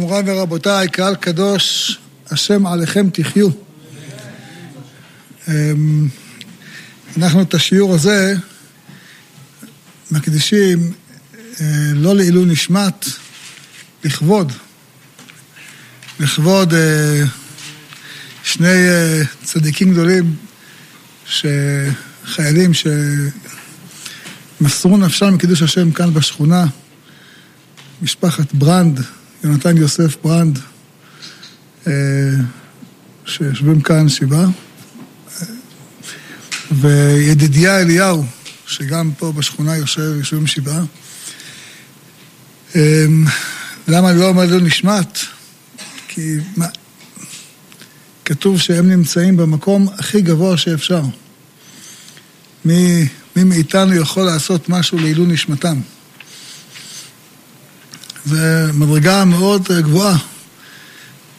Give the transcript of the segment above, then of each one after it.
מוריי ורבותיי, קהל קדוש, השם עליכם תחיו. אמ, אנחנו את השיעור הזה מקדישים אה, לא לעילוי נשמת, לכבוד. לכבוד אה, שני אה, צדיקים גדולים, חיילים שמסרו נפשם מקידוש השם כאן בשכונה, משפחת ברנד, יונתן יוסף ברנד, שיושבים כאן שבעה. וידידיה אליהו, שגם פה בשכונה יושב, יושבים שבעה. אמ, למה לא אומר לעילוי נשמת? כי מה, כתוב שהם נמצאים במקום הכי גבוה שאפשר. מי, מי מאיתנו יכול לעשות משהו לעילוי נשמתם? זו מדרגה מאוד גבוהה.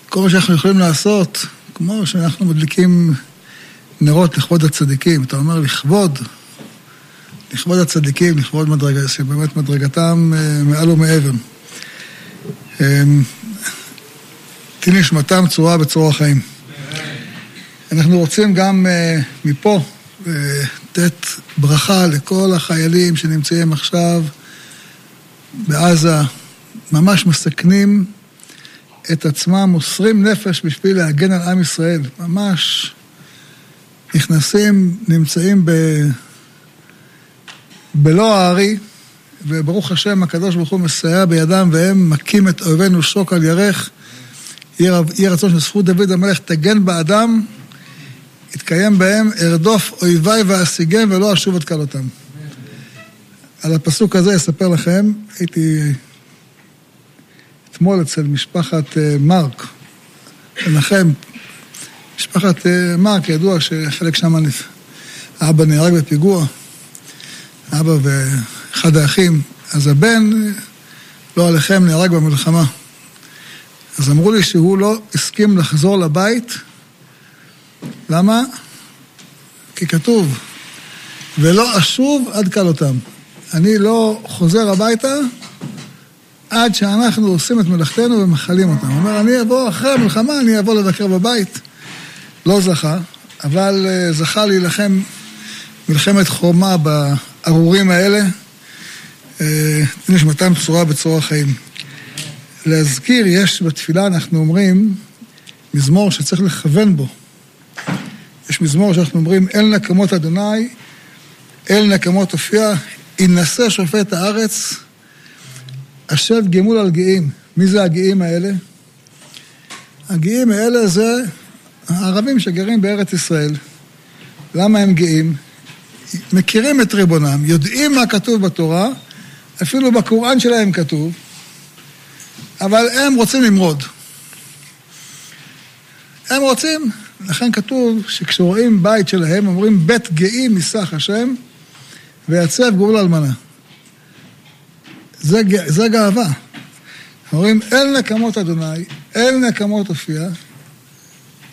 כל מה שאנחנו יכולים לעשות, כמו שאנחנו מדליקים נרות לכבוד הצדיקים. אתה אומר לכבוד, לכבוד הצדיקים, לכבוד מדרגה, שבאמת מדרגתם אה, מעל ומעבר. תהי נשמתם צורה בצרור החיים. אנחנו רוצים גם אה, מפה לתת ברכה לכל החיילים שנמצאים עכשיו בעזה, ממש מסכנים את עצמם, מוסרים נפש בשביל להגן על עם ישראל. ממש נכנסים, נמצאים ב... בלא הארי, וברוך השם, הקדוש ברוך הוא מסייע בידם, והם מכים את אויבינו שוק על ירך. יהי רצון שזכות דוד המלך תגן באדם, יתקיים בהם, ארדוף אויביי ואשיגם ולא אשוב את כלותם. על הפסוק הזה אספר לכם, הייתי אתמול אצל משפחת אה, מרק, מנחם, משפחת אה, מרק, ידוע שחלק שם, האבא נהרג בפיגוע, אבא ואחד האחים, אז הבן, לא עליכם, נהרג במלחמה. אז אמרו לי שהוא לא הסכים לחזור לבית, למה? כי כתוב, ולא אשוב עד כלותם. אני לא חוזר הביתה עד שאנחנו עושים את מלאכתנו ומכלים אותם. הוא אומר, אני אבוא אחרי המלחמה, אני אבוא לבקר בבית. לא זכה, אבל אה, זכה להילחם מלחמת חומה בארורים האלה. אה, נשמתם צורה בצורה החיים. להזכיר, יש בתפילה, אנחנו אומרים, מזמור שצריך לכוון בו. יש מזמור שאנחנו אומרים, אל נקמות אדוני, אל נקמות הופיע, ינסה שופט הארץ, השב גמול על גאים. מי זה הגאים האלה? הגאים האלה זה הערבים שגרים בארץ ישראל. למה הם גאים? מכירים את ריבונם, יודעים מה כתוב בתורה, אפילו בקוראן שלהם כתוב, אבל הם רוצים למרוד. הם רוצים, לכן כתוב שכשרואים בית שלהם, אומרים בית גאים מסך השם, ויצב גאול אלמנה. זה, זה גאווה. אומרים, אל נקמות אדוני, אל נקמות הופיע,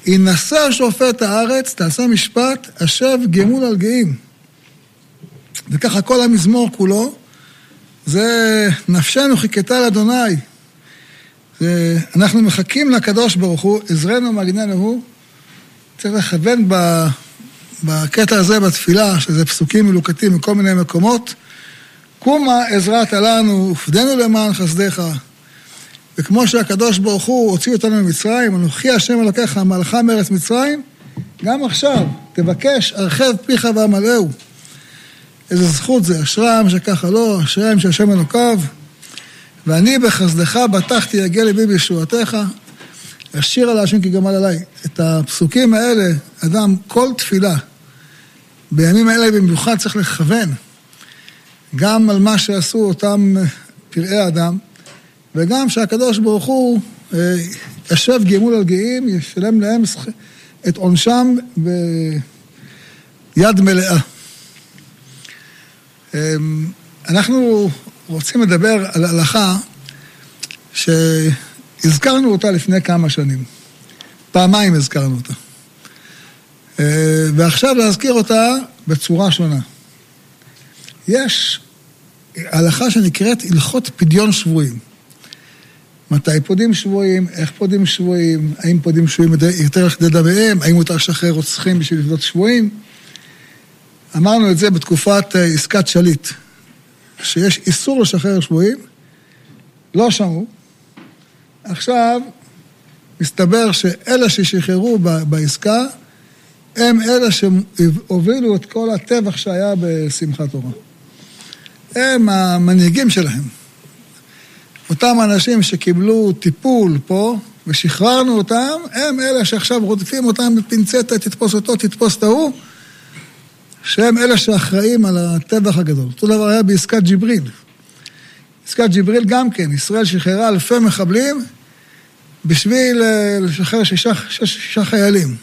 ינשא שופט הארץ, תעשה משפט, השב גמול על גאים. וככה כל המזמור כולו, זה נפשנו חיכתה לאדוני. אנחנו מחכים לקדוש ברוך הוא, עזרנו מגננו הוא. צריך לכוון בקטע הזה בתפילה, שזה פסוקים מלוקטים מכל מיני מקומות. קומה עזרת לנו, ופדנו למען חסדיך. וכמו שהקדוש ברוך הוא הוציא אותנו ממצרים, אנוכי השם אלוקיך מלך מארץ מצרים, גם עכשיו תבקש הרחב פיך ואמלאהו. איזה זכות זה, אשרם שככה לא, אשריהם שהשם אלוקיו. ואני בחסדך בטחתי יגיע לבי בישועתך, אשיר על השם כי גמל עליי. את הפסוקים האלה, אדם, כל תפילה, בימים אלה במיוחד צריך לכוון גם על מה שעשו אותם פראי אדם, וגם שהקדוש ברוך הוא אה, ישב גמול על גאים, ישלם להם את עונשם ביד מלאה. אמ, אנחנו רוצים לדבר על הלכה שהזכרנו אותה לפני כמה שנים. פעמיים הזכרנו אותה. אה, ועכשיו להזכיר אותה בצורה שונה. יש הלכה שנקראת הלכות פדיון שבויים. מתי פודים שבויים, איך פודים שבויים, האם פודים שבויים יותר לכדי דמיהם, האם מותר לשחרר רוצחים בשביל לפדות שבויים. אמרנו את זה בתקופת אה, עסקת שליט, שיש איסור לשחרר שבויים, לא שמעו. עכשיו, מסתבר שאלה ששחררו בעסקה, הם אלה שהובילו את כל הטבח שהיה בשמחת תורה. הם המנהיגים שלהם. אותם אנשים שקיבלו טיפול פה ושחררנו אותם, הם אלה שעכשיו רודפים אותם בפינצטה, תתפוס אותו, תתפוס את ההוא, שהם אלה שאחראים על הטבח הגדול. אותו דבר היה בעסקת ג'יבריל. עסקת ג'יבריל גם כן, ישראל שחררה אלפי מחבלים בשביל אה, לשחרר שישה, שישה, חיילים.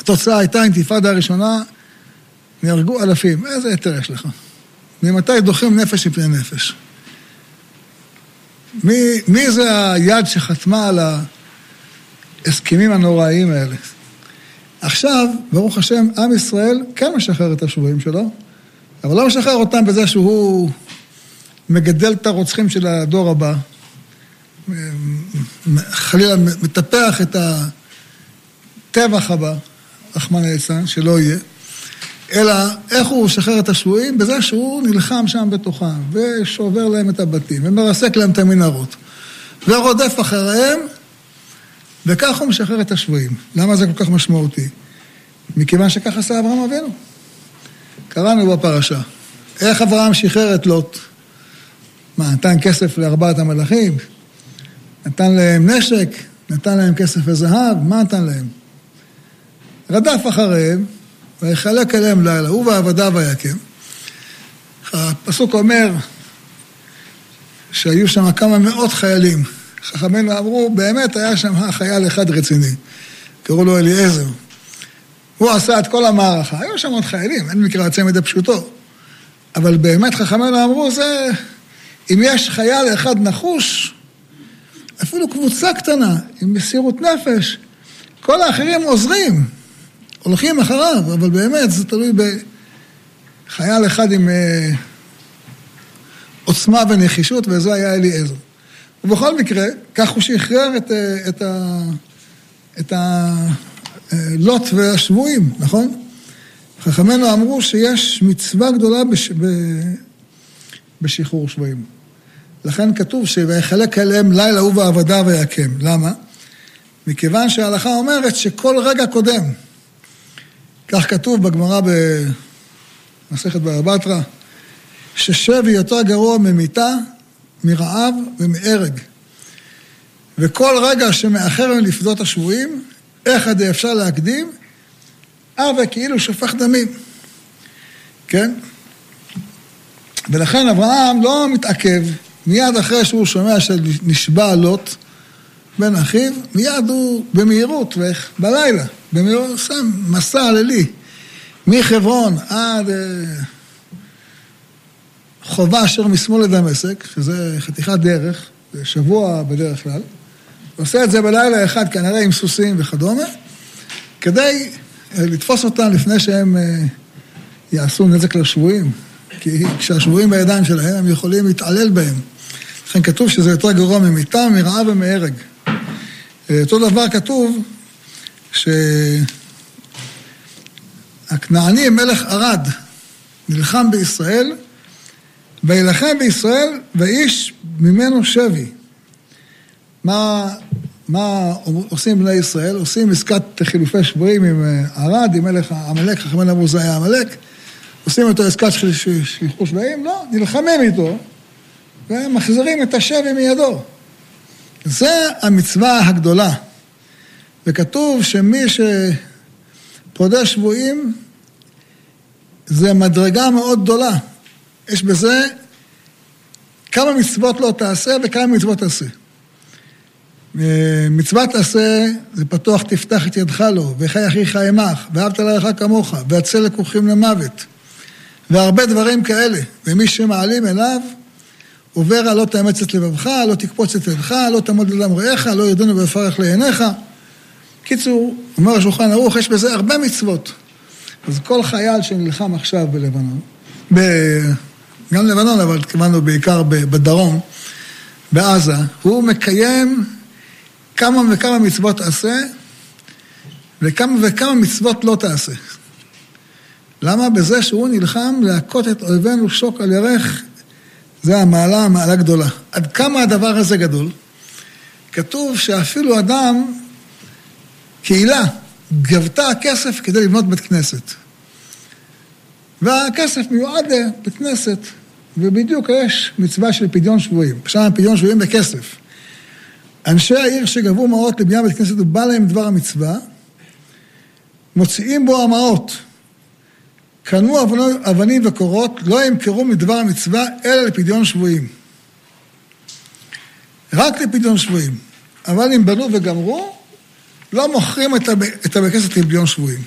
התוצאה הייתה אינתיפאדה הראשונה, נהרגו אלפים. איזה היתר יש לך? ממתי דוחים נפש מפני נפש? מי, מי זה היד שחתמה על ההסכמים הנוראיים האלה? עכשיו, ברוך השם, עם ישראל כן משחרר את השבויים שלו, אבל לא משחרר אותם בזה שהוא מגדל את הרוצחים של הדור הבא, חלילה מטפח את הטבח הבא, רחמנא ליצלן, שלא יהיה, אלא איך הוא משחרר את השבויים? בזה שהוא נלחם שם בתוכם, ושובר להם את הבתים, ומרסק להם את המנהרות, ורודף אחריהם, וכך הוא משחרר את השבויים. למה זה כל כך משמעותי? מכיוון שכך עשה אברהם אבינו. קראנו בפרשה. איך אברהם שחרר את לוט? מה, נתן כסף לארבעת המלאכים? נתן להם נשק? נתן להם כסף וזהב? מה נתן להם? רדף אחריהם, ויחלק אליהם לילה, הוא ועבדיו ויקם. הפסוק אומר שהיו שם כמה מאות חיילים. חכמינו אמרו, באמת היה שם חייל אחד רציני, קראו לו אליעזר. הוא עשה את כל המערכה. היו שם עוד חיילים, אין מקרא הצמד הפשוטו. אבל באמת חכמינו אמרו, זה, אם יש חייל אחד נחוש, אפילו קבוצה קטנה, עם מסירות נפש, כל האחרים עוזרים. הולכים אחריו, אבל באמת זה תלוי בחייל אחד עם אה, עוצמה ונחישות, וזה היה אליעזר. ובכל מקרה, כך הוא שחרר את, אה, את, ה, את הלוט אה, והשבויים, נכון? חכמינו אמרו שיש מצווה גדולה בש, ב, בשחרור שבויים. לכן כתוב ש"ויחלק אליהם לילה הוא ועבדה ויקם". למה? מכיוון שההלכה אומרת שכל רגע קודם כך כתוב בגמרא במסכת בבא בתרא, ששבי יותר גרוע ממיתה, מרעב ומהרג. וכל רגע שמאחר מלפדות השבויים, איך עד אפשר להקדים? אבה כאילו שופך דמים, כן? ולכן אברהם לא מתעכב, מיד אחרי שהוא שומע שנשבע לוט, בן אחיו, מיד הוא במהירות, ואיך? בלילה, במהירות, שם מסע לילי, מחברון עד אה, חובה אשר משמאל לדמשק, שזה חתיכת דרך, זה שבוע בדרך כלל, עושה את זה בלילה אחד, כנראה עם סוסים וכדומה, כדי אה, לתפוס אותם לפני שהם אה, יעשו נזק לשבויים. כי כשהשבויים בידיים שלהם, הם יכולים להתעלל בהם. לכן כתוב שזה יותר גרוע ממיתה, מרעב ומהרג. אותו דבר כתוב שהכנעני מלך ערד נלחם בישראל וילחם בישראל ואיש ממנו שבי. מה, מה עושים בני ישראל? עושים עסקת חילופי שבויים עם אה, ערד, עם מלך עמלק, חכמים אמרו זה היה עמלק. עושים איתו עסקת שליחו שבויים? לא, נלחמים איתו ומחזירים את השבי מידו. זה המצווה הגדולה. וכתוב שמי שפודה שבויים זה מדרגה מאוד גדולה. יש בזה כמה מצוות לא תעשה וכמה מצוות תעשה. מצוות תעשה זה פתוח תפתח את ידך לו, וחי אחיך עמך, ואהבת לרעך כמוך, והצל לקוחים למוות. והרבה דברים כאלה. ומי שמעלים אליו, עובר לא תאמץ את לבבך, לא תקפוץ את ידך, לא תעמוד לדם רעך, לא ירדנו בפרך לעיניך. קיצור, אומר השולחן ערוך, יש בזה הרבה מצוות. אז כל חייל שנלחם עכשיו בלבנון, ב... גם לבנון, אבל התכוונו בעיקר בדרום, בעזה, הוא מקיים כמה וכמה מצוות עשה, וכמה וכמה מצוות לא תעשה. למה? בזה שהוא נלחם להכות את אויבינו שוק על ירך, זה המעלה, המעלה גדולה. עד כמה הדבר הזה גדול? כתוב שאפילו אדם, קהילה, גבתה כסף כדי לבנות בית כנסת. והכסף מיועד לבית כנסת, ובדיוק יש מצווה של פדיון שבויים. שם פדיון שבויים בכסף. אנשי העיר שגבו מעות לבנייה בית כנסת ובא להם דבר המצווה, מוציאים בו המעות. קנו אבנים וקורות, לא ימכרו מדבר המצווה, אלא לפדיון שבויים. רק לפדיון שבויים. אבל אם בנו וגמרו, לא מוכרים את הבית כנסת לפדיון שבויים.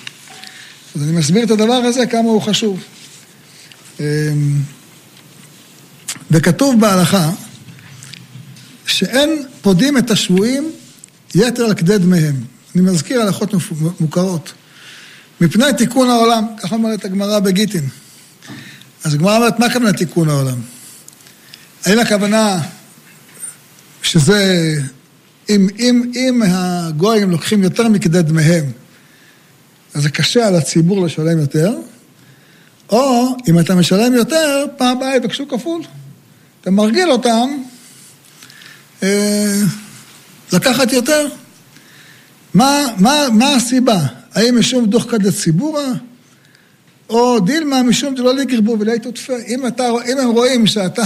אז אני מסביר את הדבר הזה, כמה הוא חשוב. אמ, וכתוב בהלכה שאין פודים את השבויים יתר על כדי דמיהם. אני מזכיר הלכות מוכרות. מפני תיקון העולם, ככה אומרת הגמרא בגיטין. אז הגמרא אומרת, מה הכוונה תיקון העולם? האם הכוונה שזה, אם, אם, אם הגויים לוקחים יותר מכדי דמיהם, אז זה קשה על הציבור לשלם יותר, או אם אתה משלם יותר, פעם הבאה יבקשו כפול. אתה מרגיל אותם אה, לקחת יותר. מה, מה, מה הסיבה? האם משום דוח כדי ציבורא? או דילמה משום דלא לקרבו ולא תותפה. אם, אם הם רואים שאתה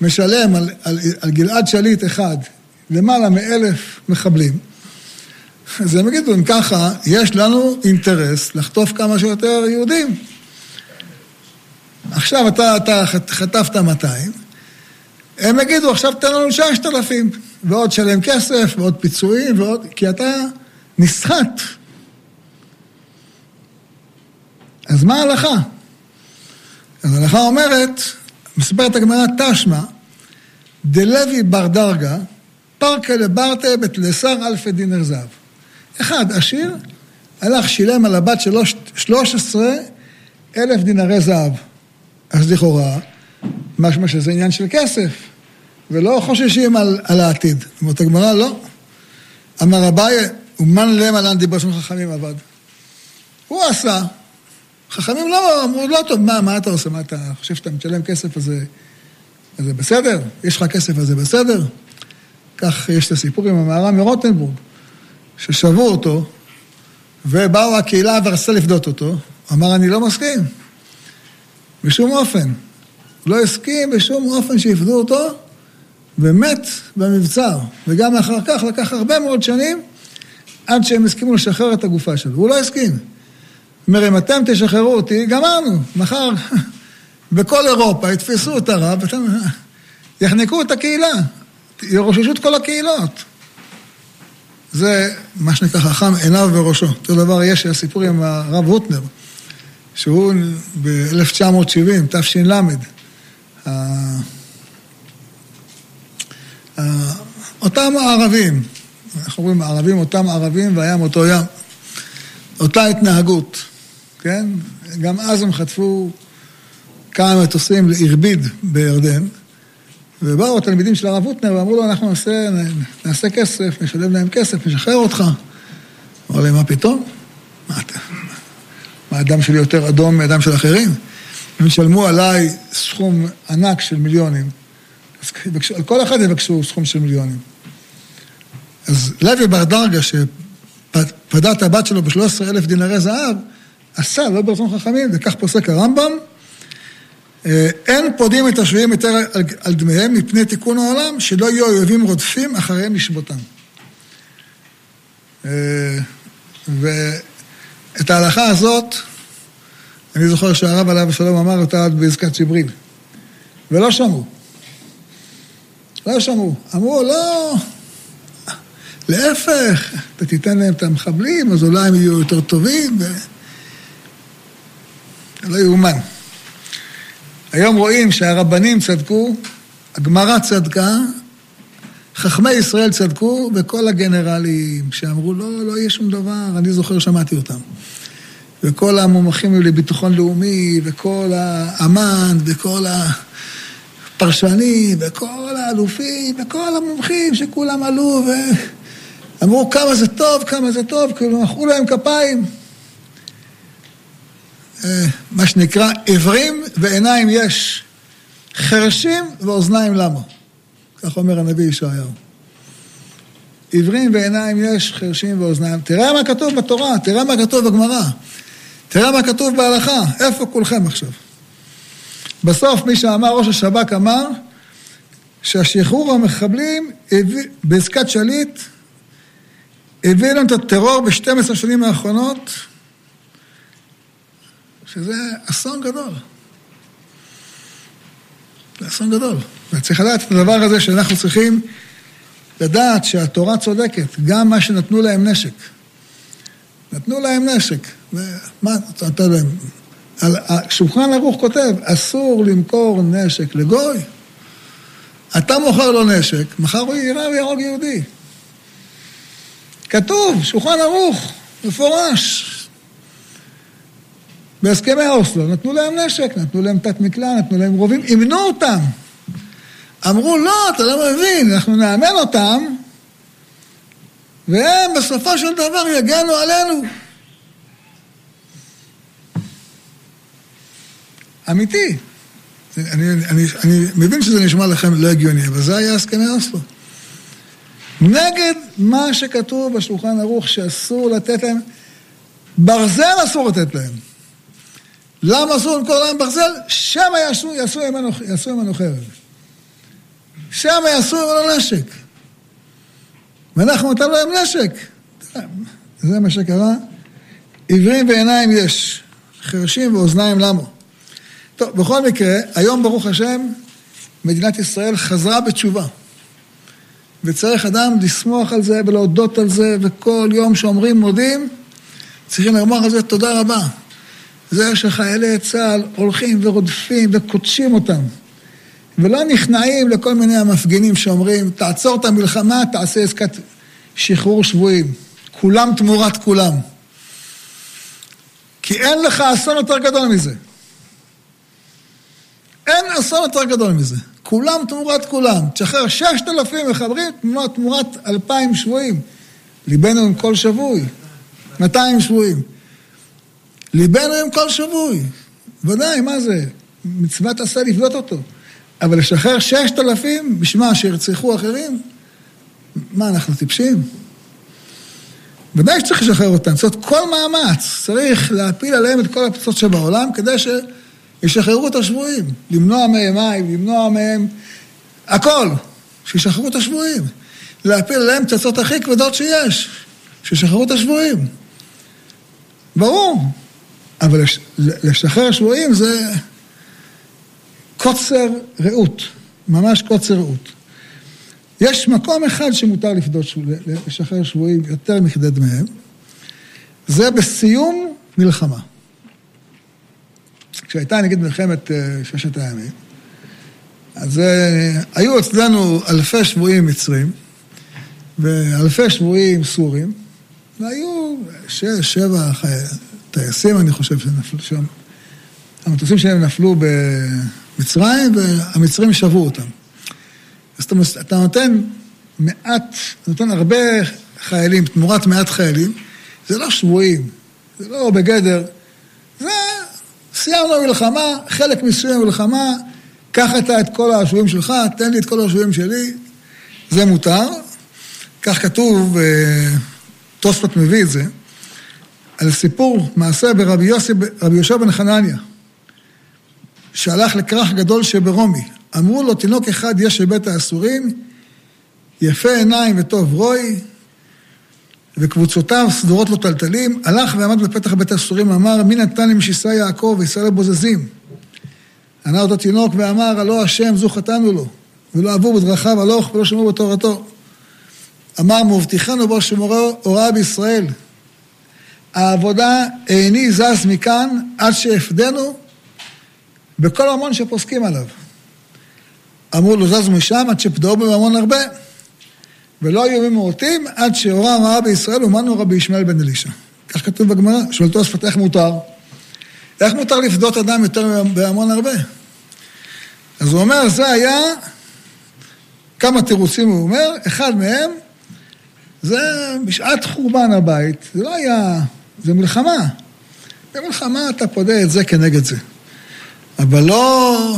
משלם על, על, על גלעד שליט אחד למעלה מאלף מחבלים, אז הם יגידו, אם ככה, יש לנו אינטרס לחטוף כמה שיותר יהודים. עכשיו אתה, אתה חטפת 200, הם יגידו, עכשיו תן לנו 6,000, ועוד שלם כסף, ועוד פיצויים, ועוד... כי אתה נסחט. אז מה ההלכה? אז ההלכה אומרת, מספרת הגמרא תשמע, דלוי בר דרגה, פרקה לברטה בתלסר אלפי דינר זהב. אחד, עשיר, הלך, שילם על הבת שלו 13 אלף דינרי זהב. אז לכאורה, משמע שזה עניין של כסף, ולא חוששים על, על העתיד. אומרת הגמרא, לא. אמר אביי, אומן להם עלן דיבר שם חכמים עבד. הוא עשה. חכמים לא אמרו, לא טוב, מה, מה אתה עושה? מה אתה חושב שאתה משלם כסף, אז זה בסדר? יש לך כסף, אז זה בסדר? כך יש את הסיפור עם המערה מרוטנבורג. ששבו אותו, ובאו הקהילה ורצתה לפדות אותו, אמר, אני לא מסכים. בשום אופן. לא הסכים בשום אופן שיפדו אותו, ומת במבצר. וגם אחר כך לקח הרבה מאוד שנים עד שהם הסכימו לשחרר את הגופה שלו. הוא לא הסכים. אומר, אם אתם תשחררו אותי, גמרנו. מחר בכל אירופה יתפסו את הרב, יחנקו את הקהילה, ירוששו את כל הקהילות. זה מה שנקרא חכם עיניו בראשו. אותו דבר יש הסיפור עם הרב הוטנר, שהוא ב-1970, תש"ל, אותם הערבים, אנחנו אומרים הערבים, אותם ערבים והים אותו ים. אותה התנהגות, כן? גם אז הם חטפו כמה מטוסים לערביד בירדן, ובאו התלמידים של הרב הוטנר ואמרו לו, אנחנו נעשה, נעשה כסף, נשלם להם כסף, נשחרר אותך. אמר להם, מה פתאום? מה אתה... מה הדם שלי יותר אדום מהדם של אחרים? הם ישלמו עליי סכום ענק של מיליונים. אז יבקשו, על כל אחד יבקשו סכום של מיליונים. אז לוי בר דרגה, שפדה את הבת שלו ב-13 אלף דינרי זהב, עשה, לא ברצון חכמים, וכך פוסק הרמב"ם, אה, אין פודים את השבויים יותר על, על דמיהם מפני תיקון העולם, שלא יהיו אויבים רודפים אחריהם לשבותם. אה, ואת ההלכה הזאת, אני זוכר שהרב עליו השלום אמר אותה עד בעסקת ג'יבריל, ולא שמעו. לא שמעו. אמרו, לא, להפך, אתה תיתן להם את המחבלים, אז אולי הם יהיו יותר טובים, ו... לא יאומן. היום רואים שהרבנים צדקו, הגמרא צדקה, חכמי ישראל צדקו, וכל הגנרלים שאמרו, לא, לא יהיה שום דבר, אני זוכר, שמעתי אותם. וכל המומחים לביטחון לאומי, וכל האמן, וכל הפרשנים, וכל האלופים, וכל המומחים שכולם עלו ואמרו כמה זה טוב, כמה זה טוב, כאילו מחאו להם כפיים. אה, מה שנקרא עיוורים ועיניים יש, חרשים ואוזניים למה. כך אומר הנביא ישעיהו. עיוורים ועיניים יש, חרשים ואוזניים. תראה מה כתוב בתורה, תראה מה כתוב בגמרא, תראה מה כתוב בהלכה, איפה כולכם עכשיו? בסוף מי שאמר, ראש השב"כ אמר, שהשחרור המחבלים בעסקת שליט הביא לנו את הטרור ב-12 שנים האחרונות, שזה אסון גדול. זה אסון גדול. וצריך לדעת את הדבר הזה שאנחנו צריכים לדעת שהתורה צודקת, גם מה שנתנו להם נשק. נתנו להם נשק. ומה נתת להם? על שולחן ערוך כותב, אסור למכור נשק לגוי. אתה מוכר לו נשק, מחר הוא יירה ויהרוג יהודי. כתוב, שולחן ערוך, מפורש. בהסכמי אוסלו נתנו להם נשק, נתנו להם תת מקלע, נתנו להם רובים, אימנו אותם. אמרו, לא, אתה לא מבין, אנחנו נאמן אותם, והם בסופו של דבר יגנו עלינו. אמיתי. אני, אני, אני מבין שזה נשמע לכם לא הגיוני, אבל זה היה הסכמי אוסלו. נגד מה שכתוב בשולחן ערוך שאסור לתת להם, ברזל אסור לתת להם. למה אסור למכור להם ברזל? שם יעשו, יעשו ממנו חרב. שם יעשו ממנו נשק. ואנחנו נתנו להם נשק. זה מה שקרה. עיוורים ועיניים יש, חרשים ואוזניים למה. טוב, בכל מקרה, היום ברוך השם, מדינת ישראל חזרה בתשובה. וצריך אדם לשמוח על זה ולהודות על זה, וכל יום שאומרים מודים, צריכים לומר על זה תודה רבה. זה שחיילי צה"ל הולכים ורודפים וקודשים אותם, ולא נכנעים לכל מיני המפגינים שאומרים, תעצור את המלחמה, תעשה עסקת שחרור שבויים. כולם תמורת כולם. כי אין לך אסון יותר גדול מזה. אין אסון יותר גדול מזה. כולם תמורת כולם. תשחרר ששת אלפים מחברים תמורת, אלפיים שבויים. ליבנו עם כל שבוי. מאתיים שבויים. ליבנו עם כל שבוי. ודאי, מה זה? מצוות עשה לפדות אותו. אבל לשחרר ששת אלפים, בשביל שירצחו אחרים? מה, אנחנו טיפשים? ודאי שצריך לשחרר אותם. זאת אומרת, כל מאמץ צריך להפיל עליהם את כל הפצצות שבעולם כדי שישחררו את השבויים. למנוע מהם מים, למנוע מהם הכל. שישחררו את השבויים. להפיל עליהם פצצות הכי כבדות שיש. שישחררו את השבויים. ברור. אבל לשחרר שבויים זה קוצר רעות. ממש קוצר רעות. יש מקום אחד שמותר לפדות, לשחרר שבויים יותר מכדי דמיהם, זה בסיום מלחמה. כשהייתה נגיד מלחמת אה, ששת הימים, אז אה, היו אצלנו אלפי שבויים מצרים ואלפי שבויים סורים, והיו שש, שבע טייסים, אני חושב, שנפלו שם. המטוסים שלהם נפלו במצרים והמצרים שבו אותם. זאת אומרת, אתה נותן מעט, נותן הרבה חיילים תמורת מעט חיילים, זה לא שבויים, זה לא בגדר, זה סיימנו מלחמה, חלק מסוים מלחמה, קח אתה את כל השבויים שלך, תן לי את כל השבויים שלי, זה מותר. כך כתוב, אה, תוספות מביא את זה, על סיפור מעשה ברבי יוסי, רבי יהושע בן חנניה, שהלך לכרך גדול שברומי. אמרו לו, תינוק אחד יש בבית האסורים, יפה עיניים וטוב רוי, וקבוצותיו סדורות לו טלטלים, הלך ועמד בפתח בית האסורים, אמר, מי נתן לי משיסה יעקב וישראל בוזזים? ענה אותו תינוק ואמר, הלא השם זו חטאנו לו, ולא עבור בדרכיו הלוך ולא שמעו בתורתו. אמר, מבטיחנו בו שמורו הוראה בישראל. העבודה איני זז מכאן עד שאפדנו בכל המון שפוסקים עליו. אמרו לו, זז משם עד שפדאו בממון הרבה. ולא היו ממורטים עד שהורה רעה בישראל ומנו רבי ישמעאל בן אלישע. כך כתוב בגמרא, שואל תוספות איך מותר? איך מותר לפדות אדם יותר בהמון הרבה? אז הוא אומר, זה היה כמה תירוצים הוא אומר, אחד מהם זה בשעת חורבן הבית, זה לא היה, זה מלחמה. במלחמה אתה פודה את זה כנגד זה. אבל לא,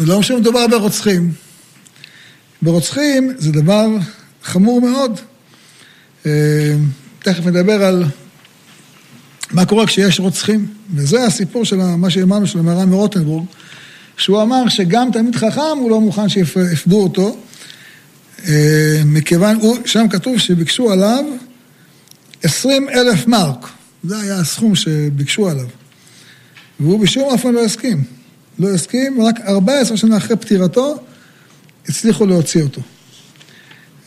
לא שמדובר ברוצחים. ברוצחים זה דבר חמור מאוד. אה, תכף נדבר על מה קורה כשיש רוצחים. וזה הסיפור של מה שאמרנו של המהר"ם מרוטנבורג, שהוא אמר שגם תלמיד חכם הוא לא מוכן שיפדו אותו, אה, מכיוון, שם כתוב שביקשו עליו עשרים אלף מרק. זה היה הסכום שביקשו עליו. והוא בשום אופן לא הסכים. לא הסכים, רק 14 שנה אחרי פטירתו הצליחו להוציא אותו.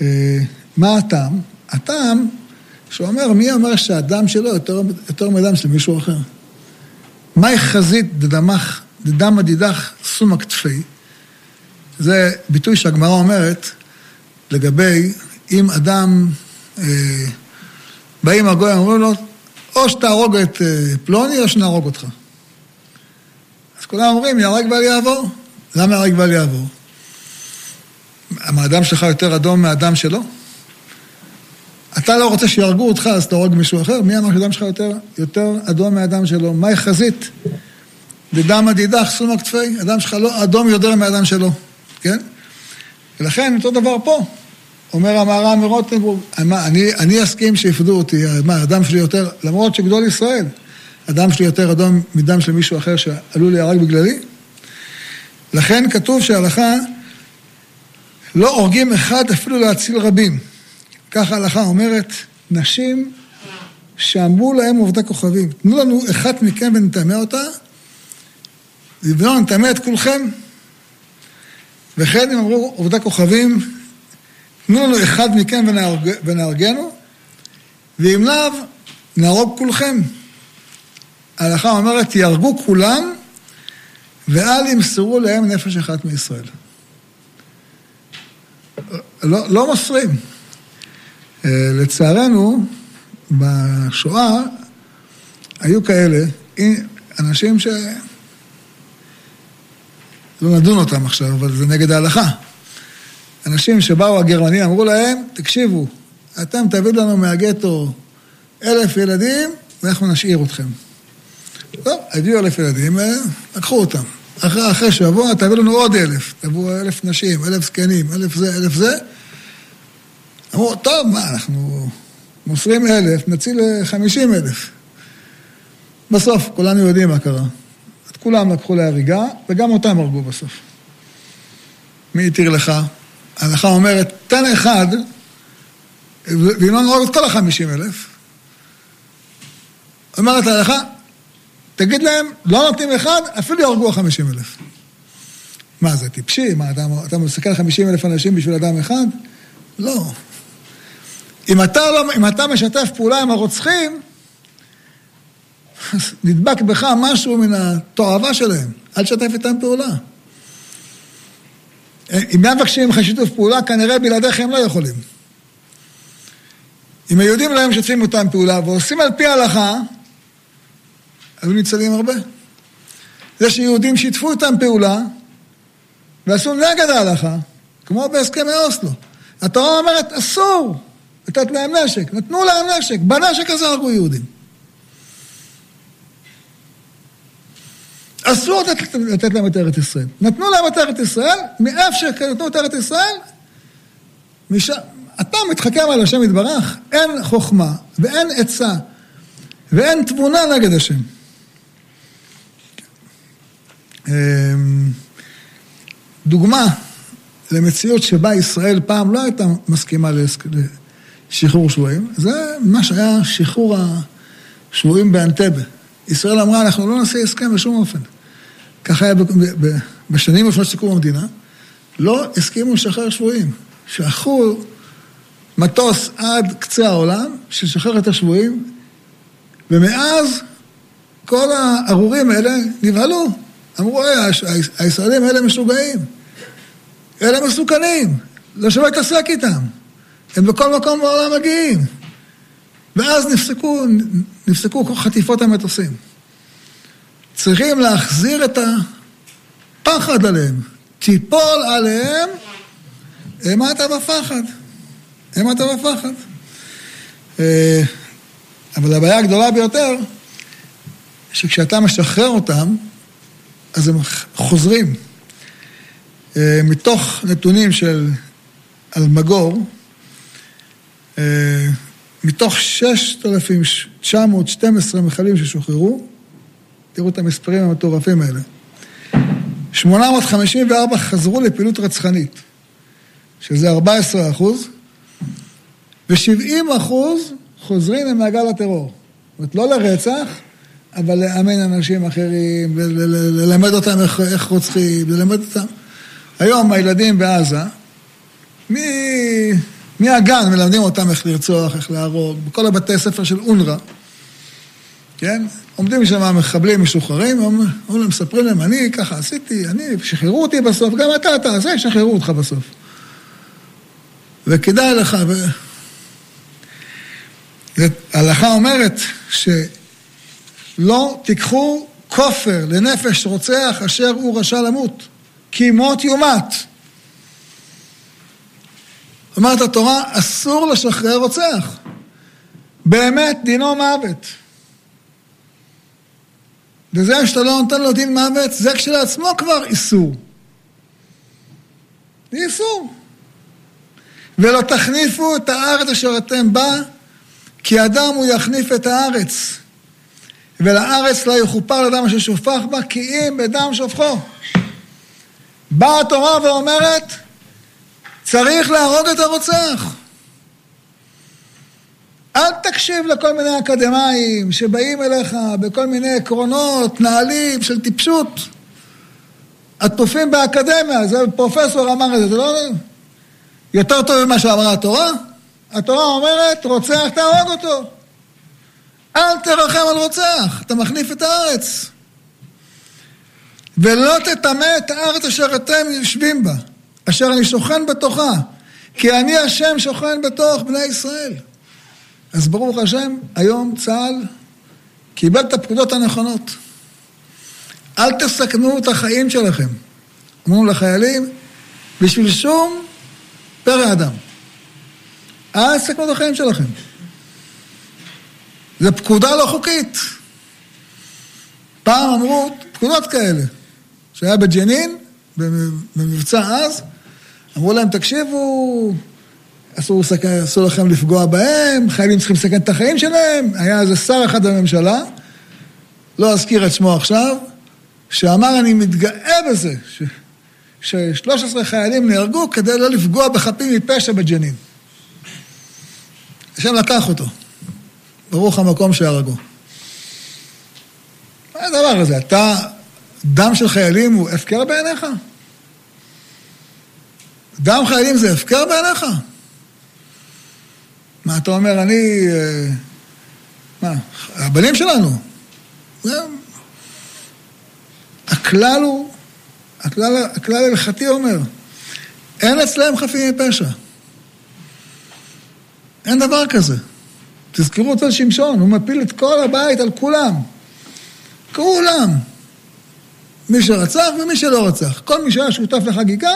אה, מה הטעם? הטעם שהוא אומר, מי אומר שהדם שלו יותר, יותר מדם של מישהו אחר? מהי חזית דדמך, דדמא דידך סומא כתפי? זה ביטוי שהגמרא אומרת לגבי אם אדם, אה, באים הגויים, אומרים לו, או שתהרוג את אה, פלוני או שנהרוג אותך. אז כולם אומרים, יהרג ואל יעבור. למה יהרג ואל יעבור? האדם שלך יותר אדום מהאדם שלו? אתה לא רוצה שיהרגו אותך, אז תהרוג מישהו אחר? מי אמר שהדם שלך יותר, יותר אדום מהאדם שלו? מהי חזית? בדם הדידך סומק כתפי, הדם שלך לא אדום יותר מהאדם שלו, כן? ולכן אותו דבר פה. אומר המהר"ם מרוטנבורג, אני, אני אסכים שיפדו אותי, מה, הדם שלי יותר, למרות שגדול ישראל, הדם שלי יותר אדום מדם של מישהו אחר שעלול להיהרג בגללי? לכן כתוב שההלכה, לא הורגים אחד אפילו להציל רבים. ככה ההלכה אומרת, נשים שאמרו להם עובדי כוכבים, תנו לנו אחת מכם ונטמא אותה, ולא נטמא את כולכם. וכן הם אמרו עובדי כוכבים, תנו לנו אחד מכם ונהרג, ונהרגנו, ואם לאו, נהרוג כולכם. ההלכה אומרת, יהרגו כולם, ואל ימסרו להם נפש אחת מישראל. לא, לא מוסרים. אה, לצערנו, בשואה היו כאלה, אנשים ש... לא נדון אותם עכשיו, אבל זה נגד ההלכה. אנשים שבאו הגרמנים אמרו להם, תקשיבו, אתם תביאו לנו מהגטו אלף ילדים ואנחנו נשאיר אתכם. טוב, הביאו אלף ילדים, לקחו אותם. אחרי, אחרי שבוע תביאו לנו עוד אלף, תביאו אלף נשים, אלף זקנים, אלף זה, אלף זה. אמרו, טוב, מה, אנחנו מוסרים אלף, נציל חמישים אלף. בסוף, כולנו יודעים מה קרה. את כולם לקחו להריגה, וגם אותם הרגו בסוף. מי התיר לך? ההלכה אומרת, תן אחד, ואם לא נהרוג את כל החמישים אלף, אומרת ההלכה, תגיד להם, לא נותנים אחד, אפילו יהרגו החמישים אלף. מה זה, טיפשי? מה, אתה, אתה מסתכל חמישים אלף אנשים בשביל אדם אחד? לא. אם אתה, לא, אם אתה משתף פעולה עם הרוצחים, נדבק בך משהו מן התועבה שלהם. אל תשתף איתם פעולה. אם הם מבקשים ממך שיתוף פעולה, כנראה בלעדיך הם לא יכולים. אם היהודים לא משתפים אותם פעולה ועושים על פי ההלכה, היו ניצלים הרבה. זה שיהודים שיתפו איתם פעולה ועשו נגד ההלכה, כמו בהסכמי אוסלו. התורה אומרת, אסור לתת להם נשק. נתנו להם נשק, בנשק הזה הרגו יהודים. אסור לתת, לתת להם את ארץ ישראל. נתנו להם את ארץ ישראל, מאיפה שנתנו את ארץ ישראל, משם, אתה מתחכם על השם יתברך, אין חוכמה ואין עצה ואין תבונה נגד השם. אמ, דוגמה למציאות שבה ישראל פעם לא הייתה מסכימה לשחרור שבויים, זה מה שהיה שחרור השבויים באנטבה. ישראל אמרה, אנחנו לא נעשה הסכם בשום אופן. ככה היה בשנים לפני סיכום המדינה, לא הסכימו לשחרר שבויים. שלחו מטוס עד קצה העולם, ששחרר את השבויים, ומאז כל הארורים האלה נבהלו. אמרו, הישראלים האלה משוגעים, אלה מסוכנים, לא שווה להתעסק איתם. הם בכל מקום בעולם מגיעים. ואז נפסקו, נפסקו חטיפות המטוסים. צריכים להחזיר את הפחד עליהם. תיפול עליהם אימת בפחד. אימת בפחד. אבל הבעיה הגדולה ביותר, שכשאתה משחרר אותם, אז הם חוזרים. אה, מתוך נתונים של אלמגור, אה, מתוך 6,912 מחבלים ששוחררו, תראו את המספרים המטורפים האלה. 854 חזרו לפעילות רצחנית, שזה 14 אחוז, ו-70 אחוז חוזרים למעגל הטרור. זאת אומרת, לא לרצח, אבל לאמן אנשים אחרים, ללמד אותם איך, איך רוצחים, ללמד אותם. היום הילדים בעזה, מהגן מלמדים אותם איך לרצוח, איך להרוג, בכל הבתי ספר של אונר"א, כן? עומדים שם מחבלים משוחררים, אומרים להם, מספרים להם, אני ככה עשיתי, אני, שחררו אותי בסוף, גם אתה תעשה, ישחררו אותך בסוף. וכדאי לך, ו... ההלכה אומרת שלא תיקחו כופר לנפש רוצח אשר הוא רשע למות, כי מות יומת. אומרת התורה, אסור לשחרר רוצח. באמת דינו מוות. וזה שאתה לא נותן לו דין מוות, זה כשלעצמו כבר איסור. זה איסור. ולא תחניפו את הארץ אשר אתם בה, כי אדם הוא יחניף את הארץ. ולארץ לא יכופר לדם אשר שופך בה, כי אם בדם שופכו. באה התורה ואומרת, צריך להרוג את הרוצח. אל תקשיב לכל מיני אקדמאים שבאים אליך בכל מיני עקרונות, נהלים של טיפשות. עטופים באקדמיה, זה פרופסור אמר את זה, זה לא... יותר טוב ממה שאמרה התורה? התורה אומרת, רוצח תהרוג אותו. אל תרחם על רוצח, אתה מחליף את הארץ. ולא תטמא את הארץ אשר אתם יושבים בה, אשר אני שוכן בתוכה, כי אני השם שוכן בתוך בני ישראל. אז ברוך השם, היום צה"ל קיבל את הפקודות הנכונות. אל תסכנו את החיים שלכם. אמרו לחיילים, בשביל שום פרא אדם. אל תסכנו את החיים שלכם. זו פקודה לא חוקית. פעם אמרו פקודות כאלה, שהיה בג'נין, במבצע אז, אמרו להם, תקשיבו, אסור, אסור לכם לפגוע בהם, חיילים צריכים לסכן את החיים שלהם. היה איזה שר אחד בממשלה, לא אזכיר את שמו עכשיו, שאמר, אני מתגאה בזה, ש-13 חיילים נהרגו כדי לא לפגוע בחפים מפשע בג'נין. השם לקח אותו. ברוך המקום שהרגו. מה הדבר הזה? אתה, דם של חיילים הוא הפקר בעיניך? דם חיילים זה הפקר בעיניך? מה אתה אומר, אני... אה, מה, הבנים שלנו. הכלל הוא, הכלל, הכלל ההלכתי אומר, אין אצלם חפים מפשע. אין דבר כזה. תזכרו את שמשון, הוא מפיל את כל הבית על כולם. כולם. מי שרצח ומי שלא רצח. כל מי שהיה שותף לחגיגה,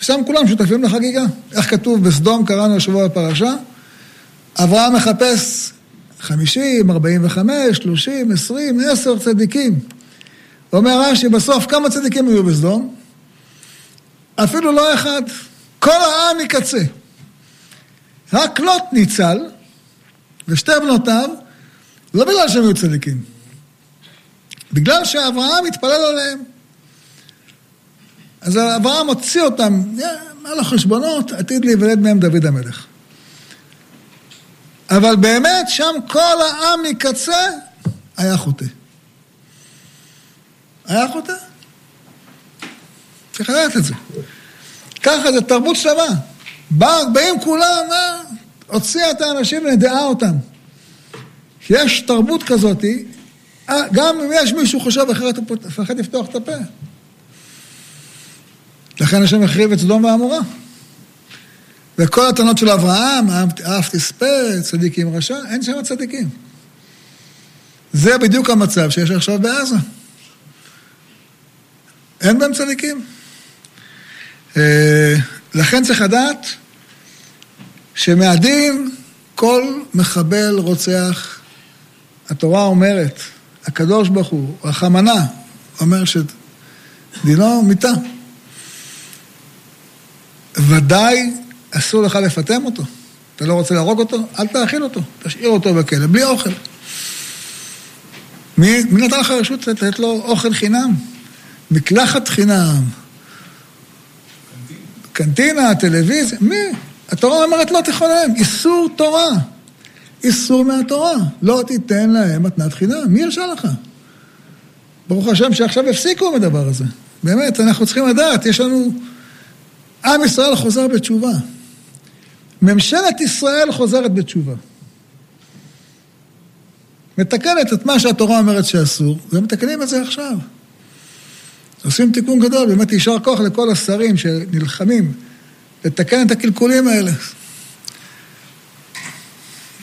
שם כולם שותפים לחגיגה. איך כתוב בסדום, קראנו השבוע בפרשה? אברהם מחפש חמישים, ארבעים וחמש, שלושים, עשרים, עשר צדיקים. אומר רש"י, בסוף כמה צדיקים היו בסדום? אפילו לא אחד. כל העם מקצה. רק לוט ניצל, ושתי בנותיו, לא בגלל שהם היו צדיקים, בגלל שאברהם התפלל עליהם. אז אברהם הוציא אותם, על החשבונות, עתיד להיוולד מהם דוד המלך. אבל באמת, שם כל העם מקצה היה חוטא. היה חוטא. צריך לדעת את זה. ככה זה תרבות שלמה. באים כולם, אה, הוציאה את האנשים ונדעה אותם. יש תרבות כזאת, אה, גם אם יש מישהו חושב אחרת, הוא מפחד לפתוח את הפה. לכן השם החריב את סדום ועמורה. וכל הטענות של אברהם, אף תספה, צדיקים רשע, אין שם צדיקים. זה בדיוק המצב שיש עכשיו בעזה. אין בהם צדיקים. אה, לכן צריך לדעת שמהדין כל מחבל רוצח, התורה אומרת, הקדוש ברוך הוא, רחמנה, אומר שדינו מיתה. ודאי אסור לך לפטם אותו. אתה לא רוצה להרוג אותו? אל תאכיל אותו, תשאיר אותו בכלא, בלי אוכל. מי, מי נתן לך רשות לתת לו אוכל חינם? מקלחת חינם. קנטינה, טלוויזיה, מי? התורה אומרת לא להם, איסור תורה. איסור מהתורה. לא תיתן להם מתנת חינם. מי הרשה לך? ברוך השם שעכשיו הפסיקו עם הדבר הזה. באמת, אנחנו צריכים לדעת, יש לנו... עם ישראל חוזר בתשובה. ממשלת ישראל חוזרת בתשובה. מתקנת את מה שהתורה אומרת שאסור, ומתקנים את זה עכשיו. עושים תיקון גדול, באמת יישר כוח לכל השרים שנלחמים לתקן את הקלקולים האלה.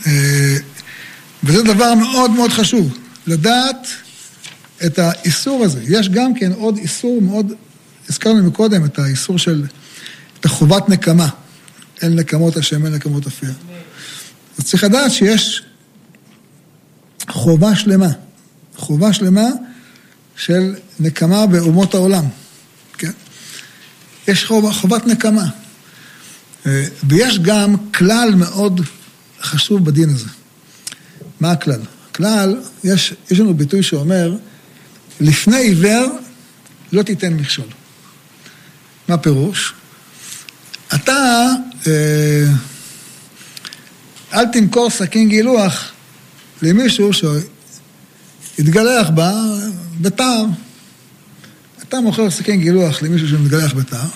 אה, וזה דבר מאוד מאוד חשוב, לדעת את האיסור הזה. יש גם כן עוד איסור מאוד, הזכרנו מקודם את האיסור של, את החובת נקמה. אין נקמות השם, אין נקמות אופיה. אז צריך לדעת שיש חובה שלמה, חובה שלמה של נקמה באומות העולם, כן? יש חובה, חובת נקמה. אה, ויש גם כלל מאוד חשוב בדין הזה. מה הכלל? הכלל, יש, יש לנו ביטוי שאומר, לפני עיוור לא תיתן מכשול. מה פירוש? אתה, אה, אל תמכור סכין גילוח למישהו שהתגלח בה בתער. אתה מוכר סכין גילוח למישהו שמתגלח בתער,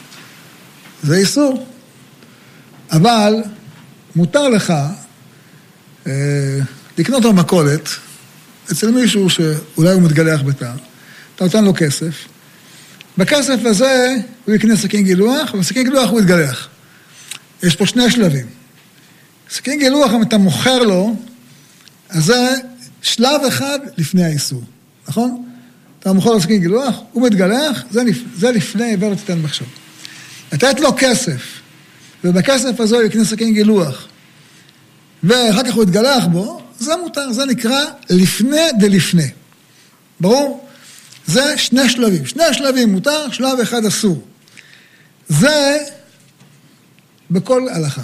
זה איסור. אבל מותר לך אה, לקנות במכולת אצל מישהו שאולי הוא מתגלח בתער, אתה נותן לו כסף, בכסף הזה הוא יקנה סכין גילוח, ובסכין גילוח הוא יתגלח. יש פה שני שלבים. סכין גילוח, אם אתה מוכר לו, אז זה שלב אחד לפני האיסור, נכון? אתה מוכר לו סכין גילוח, הוא מתגלח, זה, זה לפני עבר תיתן מחשב. לתת לו כסף, ובכסף הזה הוא יקנה סכין גילוח, ואחר כך הוא יתגלח בו, זה מותר, זה נקרא לפני דלפני. ברור? זה שני שלבים. שני השלבים מותר, שלב אחד אסור. זה בכל הלכה.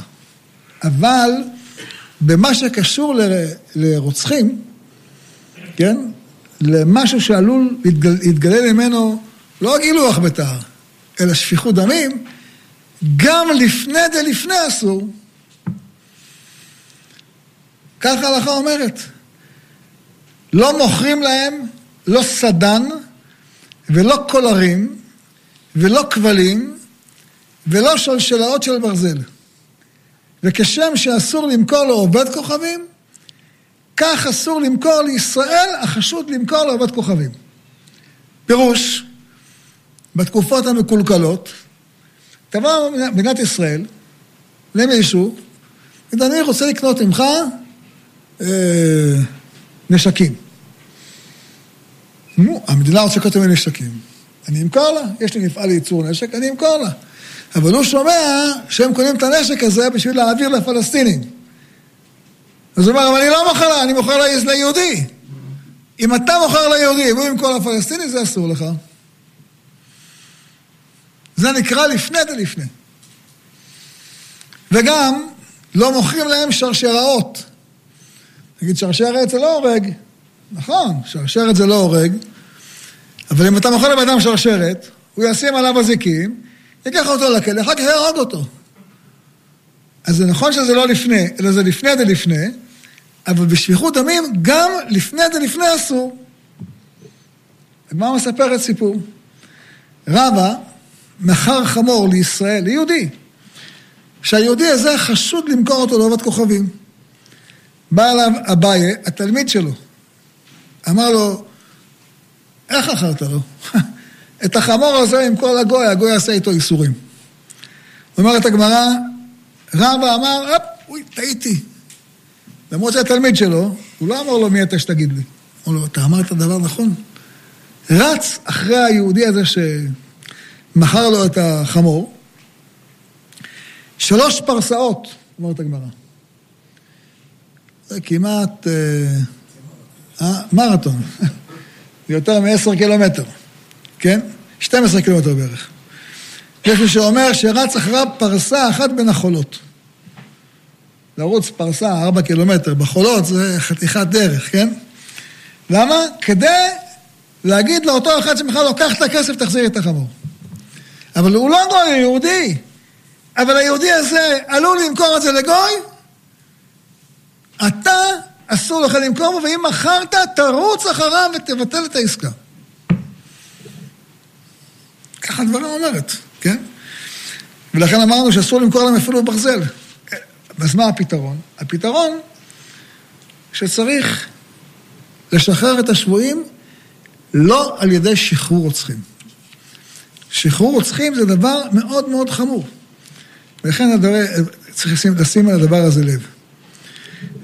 אבל במה שקשור ל, לרוצחים, כן? למשהו שעלול להתגל, ממנו לא גילוח בתער, אלא שפיכות דמים, גם לפני דלפני אסור. ככה ההלכה אומרת. לא מוכרים להם לא סדן ולא קולרים ולא כבלים ולא שלשלאות של ברזל. וכשם שאסור למכור לעובד כוכבים, כך אסור למכור לישראל החשוד למכור לעובד כוכבים. פירוש, בתקופות המקולקלות, תבוא מדינת ישראל למישהו, יגיד, אני רוצה לקנות ממך אה, נשקים. נו, המדינה רוצה לקנות ממני נשקים. אני אמכור לה, יש לי מפעל לייצור נשק, אני אמכור לה. אבל הוא שומע שהם קונים את הנשק הזה בשביל להעביר לפלסטינים. אז הוא אומר, אבל אני לא מוכר לה, אני מוכר לה ליהודי. אם אתה מוכר ליהודי והוא ימכור לפלסטיני, זה אסור לך. זה נקרא לפני דלפני. וגם, לא מוכרים להם שרשראות. נגיד, שרשרת זה לא הורג. נכון, שרשרת זה לא הורג, אבל אם אתה מוכר לבן אדם שרשרת, הוא ישים עליו אזיקים, ייקח אותו לכלא, אחר כך יהרוג אותו. אז זה נכון שזה לא לפני, אלא זה לפני דלפני, אבל בשפיכות דמים גם לפני דלפני אסור. הגמרא מספרת סיפור. רבא מכר חמור לישראל, ליהודי, שהיהודי הזה חשוד למכור אותו לעובד כוכבים. בא אליו אביי, התלמיד שלו, אמר לו, איך אכרת לו? את החמור הזה עם כל הגוי, הגוי יעשה איתו איסורים. אומרת הגמרא, רבא אמר, אפ, אוי, טעיתי. למרות שהתלמיד שלו, הוא לא אמר לו מי אתה שתגיד לי. אמר לו, אתה אמרת דבר נכון. רץ אחרי היהודי הזה שמכר לו את החמור, שלוש פרסאות, אומרת הגמרא. זה כמעט אה, אה, זה יותר מ-10 קילומטר, כן? 12 קילומטר בערך. יש מי שאומר שרץ אחריו פרסה אחת בין החולות. לרוץ פרסה, 4 קילומטר, בחולות זה חתיכת דרך, כן? למה? כדי להגיד לאותו אחד שבכלל לוקח את הכסף, תחזיר את החמור. אבל הוא לא גוי, הוא יהודי. אבל היהודי הזה עלול למכור את זה לגוי, אתה, אסור לך למכור בו, ואם מכרת, תרוץ אחריו ותבטל את העסקה. ככה הדברים אומרת, כן? ולכן אמרנו שאסור למכור להם אפילו ברזל. אז מה הפתרון? הפתרון שצריך לשחרר את השבויים לא על ידי שחרור רוצחים. שחרור רוצחים זה דבר מאוד מאוד חמור. ולכן הדבר, צריך לשים, לשים על הדבר הזה לב.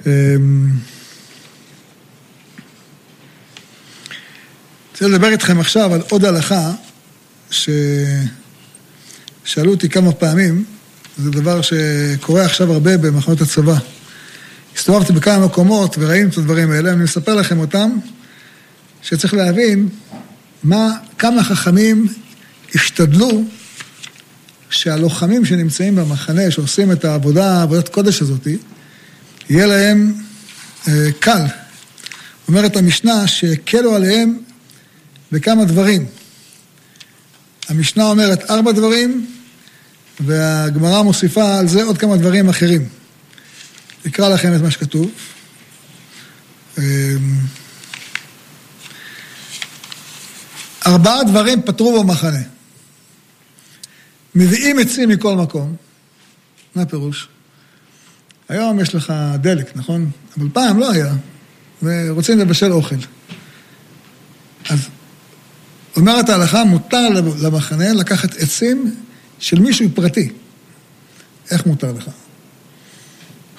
אמ, רוצה לדבר איתכם עכשיו על עוד הלכה ששאלו אותי כמה פעמים, זה דבר שקורה עכשיו הרבה במחנות הצבא. הסתובבתי בכמה מקומות וראינו את הדברים האלה, אני מספר לכם אותם, שצריך להבין מה, כמה חכמים השתדלו שהלוחמים שנמצאים במחנה, שעושים את העבודה, עבודת קודש הזאת, יהיה להם אה, קל. אומרת המשנה שהקלו עליהם בכמה דברים. המשנה אומרת ארבע דברים, והגמרא מוסיפה על זה עוד כמה דברים אחרים. אקרא לכם את מה שכתוב. אמ, ארבעה דברים פתרו במחנה. מביאים עצים מכל מקום. מה הפירוש? היום יש לך דלק, נכון? אבל פעם לא היה, ורוצים לבשל אוכל. אז אומרת ההלכה, מותר למחנה לקחת עצים של מישהו פרטי. איך מותר לך?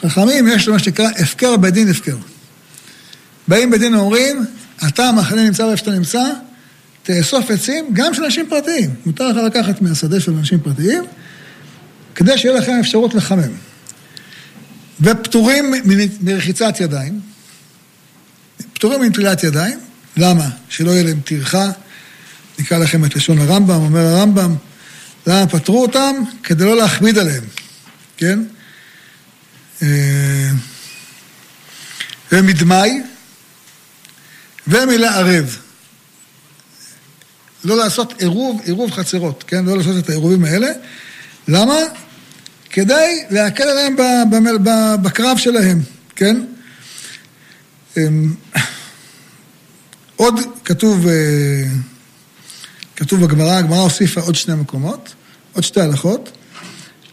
חכמים, יש מה שנקרא הפקר בדין הפקר. באים בדין ואומרים, אתה המחנה נמצא איפה שאתה נמצא, תאסוף עצים גם של אנשים פרטיים. מותר לך לקחת מהשדה של אנשים פרטיים, כדי שיהיה לכם אפשרות לחמם. ופטורים מרחיצת ידיים, פטורים מנטילת ידיים, למה? שלא יהיה להם טרחה, נקרא לכם את לשון הרמב"ם, אומר הרמב"ם, למה פטרו אותם? כדי לא להכביד עליהם, כן? אה, ומדמאי ומלערב. לא לעשות עירוב, עירוב חצרות, כן? לא לעשות את העירובים האלה. למה? כדי להקל עליהם בקרב שלהם, כן? אמ, עוד כתוב, אה, כתוב בגמרא, הגמרא הוסיפה עוד שני מקומות, עוד שתי הלכות.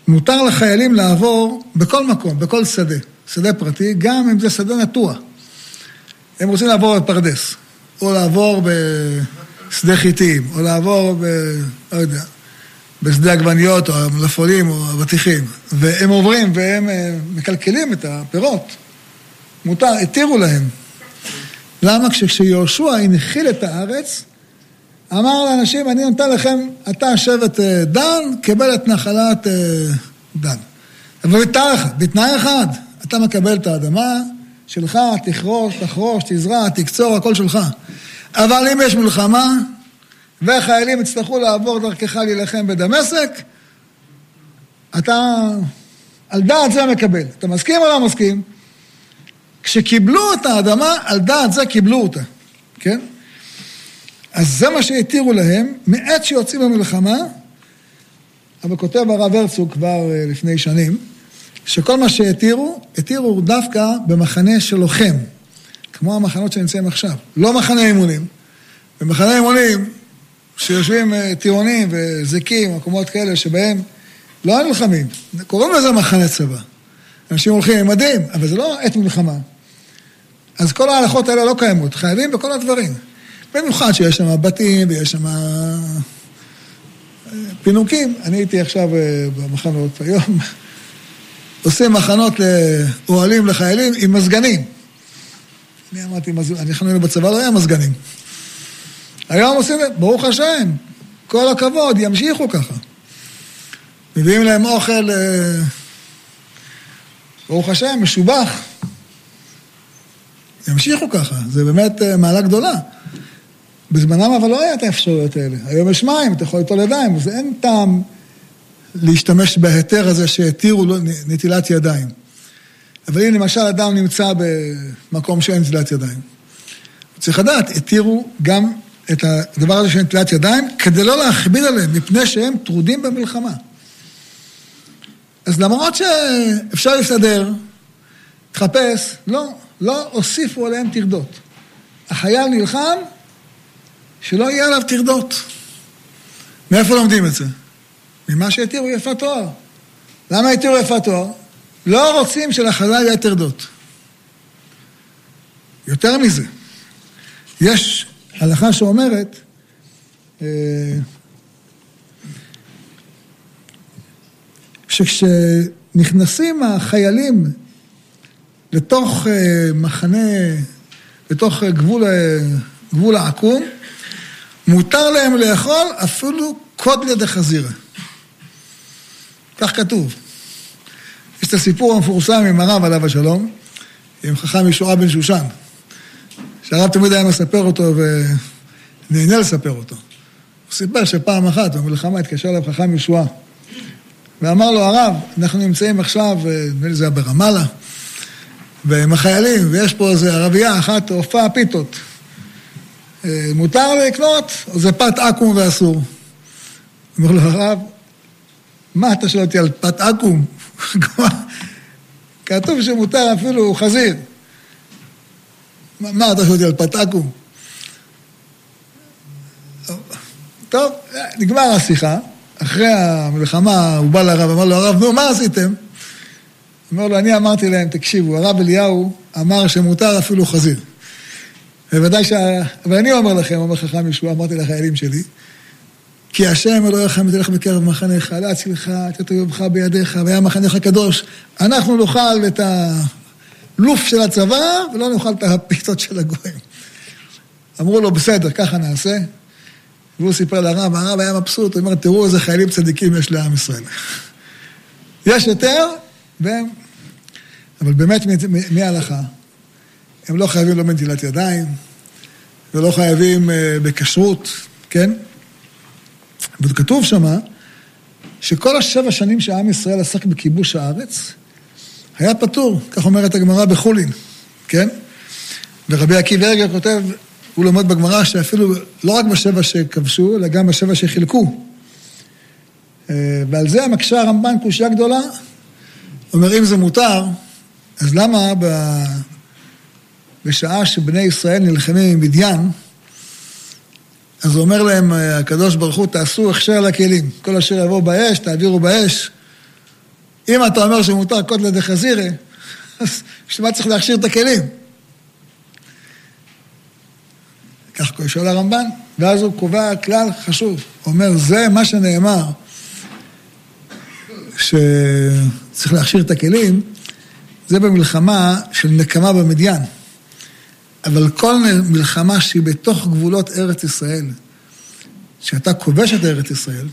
מותר לחיילים לעבור בכל מקום, בכל שדה, שדה פרטי, גם אם זה שדה נטוע. הם רוצים לעבור בפרדס, או לעבור בשדה חיטים, או לעבור ב... לא יודע, בשדה עגבניות, או המלפפונים, או אבטיחים. והם עוברים והם אה, מקלקלים את הפירות. מותר, התירו להם. למה? כשיהושע הנחיל את הארץ, אמר לאנשים, אני נותן לכם, אתה שבט אה, דן, קבל את נחלת אה, דן. אבל בתנאי אחד, בתנאי אחד, אתה מקבל את האדמה שלך, תחרוש, תחרוש, תזרע, תקצור, הכל שלך. אבל אם יש מלחמה, והחיילים יצטרכו לעבור דרכך להילחם בדמשק, אתה על דעת זה מקבל. אתה מסכים או לא מסכים? כשקיבלו את האדמה, על דעת זה קיבלו אותה, כן? אז זה מה שהתירו להם, מעת שיוצאים במלחמה, אבל כותב הרב הרצוג כבר אה, לפני שנים, שכל מה שהתירו, התירו דווקא במחנה של לוחם, כמו המחנות שנמצאים עכשיו. לא מחנה אימונים. במחנה אימונים, שיושבים אה, טירונים וזיקים, מקומות כאלה שבהם לא נלחמים, קוראים לזה מחנה צבא. אנשים הולכים עם מדים, אבל זה לא עת מלחמה. אז כל ההלכות האלה לא קיימות, חייבים בכל הדברים. במיוחד שיש שם בתים ויש שם אה, פינוקים. אני הייתי עכשיו אה, במחנות היום, עושים מחנות לאוהלים לחיילים עם מזגנים. אני אמרתי, אנחנו היינו בצבא, לא היה מזגנים. היום עושים, ברוך השם, כל הכבוד, ימשיכו ככה. מביאים להם אוכל, אה, ברוך השם, משובח. ימשיכו ככה, זה באמת אה, מעלה גדולה. בזמנם אבל לא היה את האפשרויות האלה. היום יש מים, אתה יכול ליטול ידיים, אז אין טעם להשתמש בהיתר הזה שהתירו נטילת ידיים. אבל אם למשל אדם נמצא במקום שאין נטילת ידיים, צריך לדעת, התירו גם את הדבר הזה של נטילת ידיים, כדי לא להכביד עליהם, מפני שהם טרודים במלחמה. אז למרות שאפשר להסתדר, תחפש, לא, לא הוסיפו עליהם טרדות. החייל נלחם, שלא יהיה עליו טרדות. מאיפה לומדים את זה? ממה שהתירו יפת תואר. למה התירו יפת תואר? לא רוצים שלחלל יהיה טרדות. יותר מזה, יש הלכה שאומרת, אה, שכשנכנסים החיילים לתוך אה, מחנה, לתוך גבול, אה, גבול העקום, מותר להם לאכול אפילו קודליה דחזירה. כך כתוב. יש את הסיפור המפורסם עם הרב עליו השלום, עם חכם ישועה בן שושן, שהרב תמיד היה מספר אותו ונהנה לספר אותו. הוא סיפר שפעם אחת במלחמה התקשר אליו חכם ישועה ואמר לו, הרב, אנחנו נמצאים עכשיו, נדמה לי זה היה ברמאללה, ועם החיילים, ויש פה איזה ערבייה אחת, הופעה פיתות. אה, מותר לקנות, או זה פת עכו"ם ואסור. אומר לו הרב, מה אתה שואל אותי על פת עכו"ם? כתוב שמותר אפילו חזיר. מה אתה שואל אותי על פת עכו"ם? טוב, נגמר השיחה. אחרי המלחמה הוא בא לרב, אמר לו, הרב, נו, מה עשיתם? אומר לו, אני אמרתי להם, תקשיבו, הרב אליהו אמר שמותר אפילו חזיר. בוודאי שה... אבל אני אומר לכם, אומר חכם ישוע, אמרתי לחיילים שלי, כי השם אלוהיך מתלך בקרב מחניך, להצילך, לתת אויבך בידיך, והיה מחניך קדוש. אנחנו נאכל את הלוף של הצבא, ולא נאכל את הפיתות של הגויים. אמרו לו, בסדר, ככה נעשה. והוא סיפר לרב, הרב היה מבסוט, הוא אומר, תראו איזה חיילים צדיקים יש לעם ישראל. יש יותר, והם... אבל באמת, מההלכה, הם לא חייבים לא בנטילת ידיים, ולא חייבים uh, בכשרות, כן? וכתוב שמה, שכל השבע שנים שעם ישראל עסק בכיבוש הארץ, היה פטור, כך אומרת הגמרא בחולין, כן? ורבי עקיבא ארגר כותב, הוא לומד בגמרא שאפילו לא רק בשבע שכבשו, אלא גם בשבע שחילקו. אה, ועל זה מקשה הרמב"ן קושייה גדולה. אומר, אם זה מותר, אז למה ב... בשעה שבני ישראל נלחמים עם מדיין, אז הוא אומר להם, הקדוש ברוך הוא, תעשו הכשר לכלים. כל אשר יבואו באש, תעבירו באש. אם אתה אומר שמותר קוטלה דחזירה, אז בשביל מה צריך להכשיר את הכלים? כך שואל הרמב"ן, ואז הוא קובע כלל חשוב. הוא אומר, זה מה שנאמר, שצריך להכשיר את הכלים, זה במלחמה של נקמה במדיין. אבל כל מלחמה שהיא בתוך גבולות ארץ ישראל, שאתה כובש את ארץ ישראל,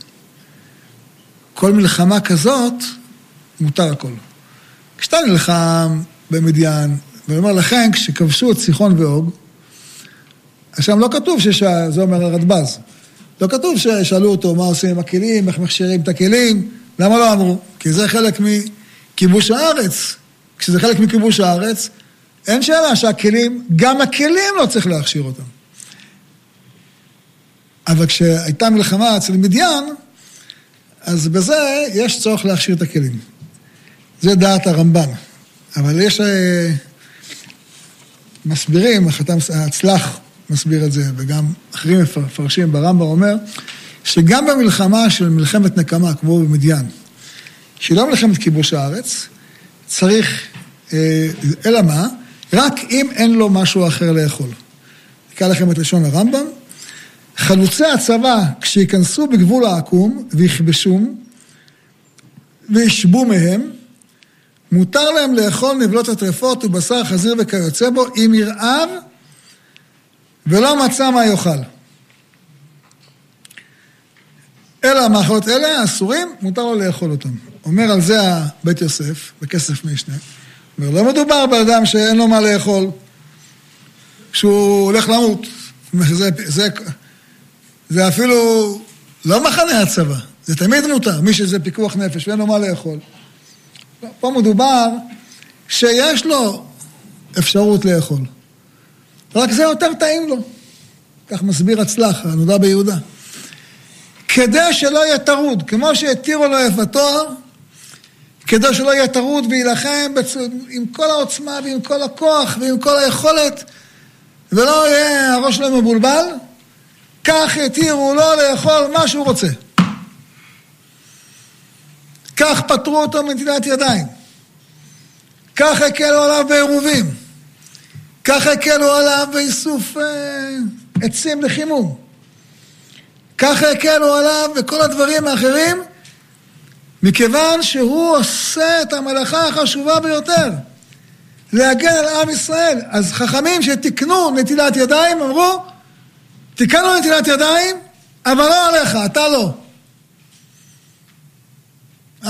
כל מלחמה כזאת, מותר הכל. כשאתה נלחם במדיין, ואני אומר לכם, כשכבשו את סיחון ואוג, שם לא כתוב שזה אומר הרדב"ז. לא כתוב ששאלו אותו מה עושים עם הכלים, איך מכשירים את הכלים, למה לא אמרו? כי זה חלק מכיבוש הארץ. כשזה חלק מכיבוש הארץ, אין שאלה שהכלים, גם הכלים לא צריך להכשיר אותם. אבל כשהייתה מלחמה אצל מדיין, אז בזה יש צורך להכשיר את הכלים. זה דעת הרמב"ן. אבל יש אה, מסבירים, החתם הצלח מסביר את זה, וגם אחרים מפרשים, ברמב"ם אומר, שגם במלחמה של מלחמת נקמה, כמו במדיין, שהיא לא מלחמת כיבוש הארץ, צריך, אה, אלא מה? רק אם אין לו משהו אחר לאכול. נקרא לכם את לשון הרמב"ם. חלוצי הצבא, כשייכנסו בגבול העקום ויכבשום וישבו מהם, מותר להם לאכול נבלות הטרפות ובשר חזיר וכיוצא בו, אם ירעב ולא מצא מה יאכל. אלא המאכלות אלה, האסורים, מותר לו לאכול אותם. אומר על זה בית יוסף, בכסף משנה, לא מדובר באדם שאין לו מה לאכול, שהוא הולך למות. זה, זה, זה אפילו לא מחנה הצבא, זה תמיד מותר, מי שזה פיקוח נפש ואין לו מה לאכול. פה מדובר שיש לו אפשרות לאכול. רק זה יותר טעים לו. כך מסביר הצלח, הנודע ביהודה. כדי שלא יהיה טרוד, כמו שהתירו לו יפה תואר, כדי שלא יהיה טרוד ויילחם בצ... עם כל העוצמה ועם כל הכוח ועם כל היכולת, ולא יהיה הראש שלו מבולבל, כך התירו לו לאכול מה שהוא רוצה. כך פטרו אותו מנטילת ידיים. כך הקלו עליו בעירובים. כך הקלו עליו באיסוף אה, עצים לחימום. כך הקלו עליו וכל הדברים האחרים, מכיוון שהוא עושה את המלאכה החשובה ביותר, להגן על עם ישראל. אז חכמים שתיקנו נטילת ידיים אמרו, תיקנו נטילת ידיים, אבל לא עליך, אתה לא.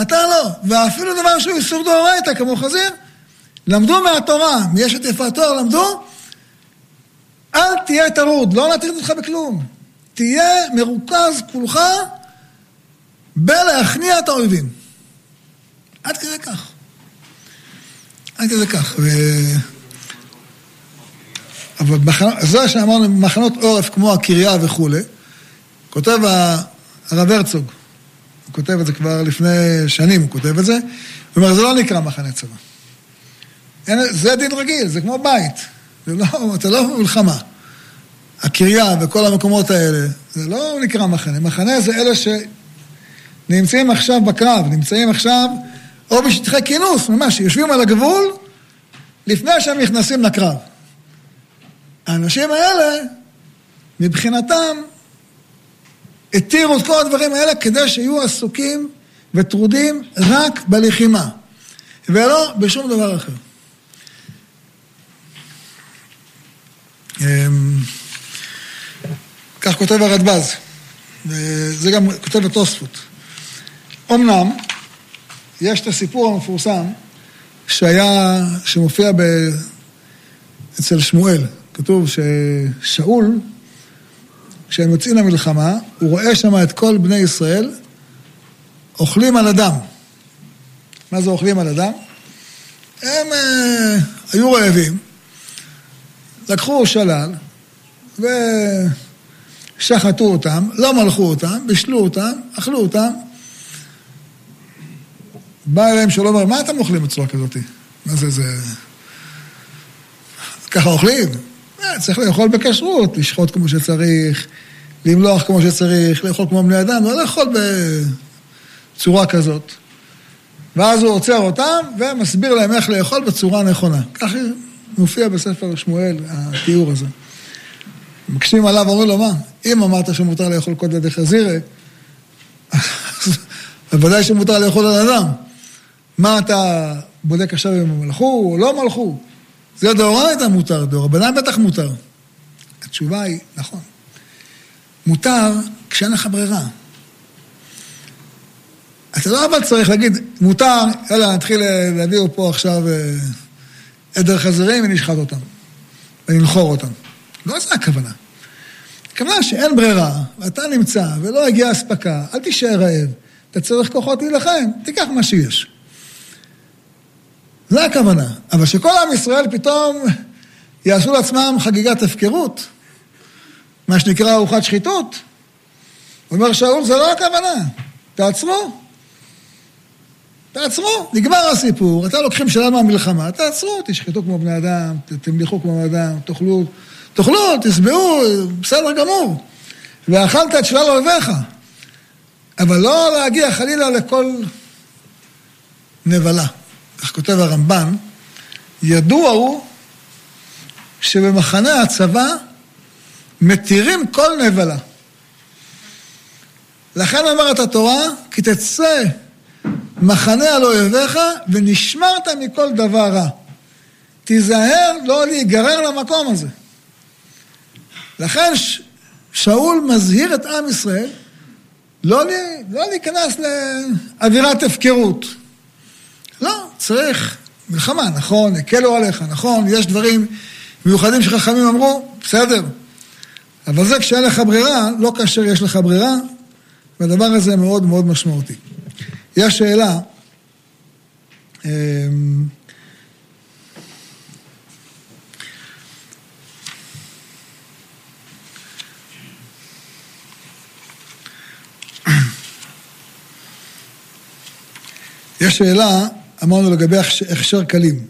אתה לא. ואפילו דבר שהוא איסור דאורייתא, כמו חזיר, למדו מהתורה, מיש את יפת תואר, למדו, אל תהיה טרוד, לא נטריד אותך בכלום. תהיה מרוכז כולך בלהכניע את האויבים. עד כדי כך. עד כדי כך. ו... אבל בח... זה שאמרנו, מחנות עורף כמו הקריה וכולי, כותב הרב הרצוג, כותב את זה כבר לפני שנים, הוא כותב את זה, הוא אומר, זה לא נקרא מחנה צבא. אין, זה דין רגיל, זה כמו בית. זה לא, זה לא מלחמה. הקריה וכל המקומות האלה, זה לא נקרא מחנה. מחנה זה אלה שנמצאים עכשיו בקרב, נמצאים עכשיו או בשטחי כינוס, ממש, יושבים על הגבול לפני שהם נכנסים לקרב. האנשים האלה, מבחינתם, התירו את כל הדברים האלה כדי שיהיו עסוקים וטרודים רק בלחימה, ולא בשום דבר אחר. אמ, כך כותב הרדב"ז, וזה גם כותב התוספות. אמנם, יש את הסיפור המפורסם שהיה, שמופיע ב... אצל שמואל. כתוב ששאול, כשהם יוצאים למלחמה, הוא רואה שם את כל בני ישראל אוכלים על אדם. מה זה אוכלים על אדם? הם אה, היו רעבים, לקחו שלל ושחטו אותם, לא מלכו אותם, בישלו אותם, אכלו אותם. בא אליהם שלום ואומר, מה אתם אוכלים בצורה כזאת? מה זה, זה... ככה אוכלים? אה, צריך לאכול בכשרות, לשחוט כמו שצריך, למלוח כמו שצריך, לאכול כמו בני אדם, לא לאכול בצורה כזאת. ואז הוא עוצר אותם ומסביר להם איך לאכול בצורה נכונה. ככה מופיע בספר שמואל, התיאור הזה. מקשיבים עליו, אומרים לו, מה, אם אמרת שמותר לאכול קודלה דחזירי, אז בוודאי שמותר לאכול על אדם. מה אתה בודק עכשיו אם הם מלכו או לא מלכו? זה דאורייתא מותר, דאורבנן בטח מותר. התשובה היא, נכון. מותר כשאין לך ברירה. אתה לא אבל צריך להגיד, מותר, יאללה, נתחיל להביא פה עכשיו אה, עדר חזירים ונשחט אותם, וננחור אותם. לא זו הכוונה. הכוונה שאין ברירה, ואתה נמצא, ולא הגיעה אספקה, אל תישאר רעב. אתה צריך כוחות להילחם, תיקח מה שיש. זה הכוונה. אבל שכל עם ישראל פתאום יעשו לעצמם חגיגת הפקרות, מה שנקרא ארוחת שחיתות, אומר שאול, זה לא הכוונה. תעצרו. תעצרו, נגמר הסיפור, אתם לוקחים שלל מהמלחמה, תעצרו, תשחטו כמו בני אדם, תמליכו כמו בני אדם, תאכלו, תאכלו, תשבעו, בסדר גמור. ואכלת את שלל אויביך. אבל לא להגיע חלילה לכל נבלה. כך כותב הרמב"ן, ידוע הוא שבמחנה הצבא מתירים כל נבלה. לכן אומרת התורה, כי תצא מחנה על אויביך ונשמרת מכל דבר רע. תיזהר לא להיגרר למקום הזה. לכן שאול מזהיר את עם ישראל לא, לא להיכנס לאווירת הפקרות. לא, צריך מלחמה, נכון, הקלו עליך, נכון, יש דברים מיוחדים שחכמים אמרו, בסדר. אבל זה כשאין לך ברירה, לא כאשר יש לך ברירה, והדבר הזה מאוד מאוד משמעותי. יש שאלה, אמ, יש שאלה, אמרנו לגבי הכשר כלים.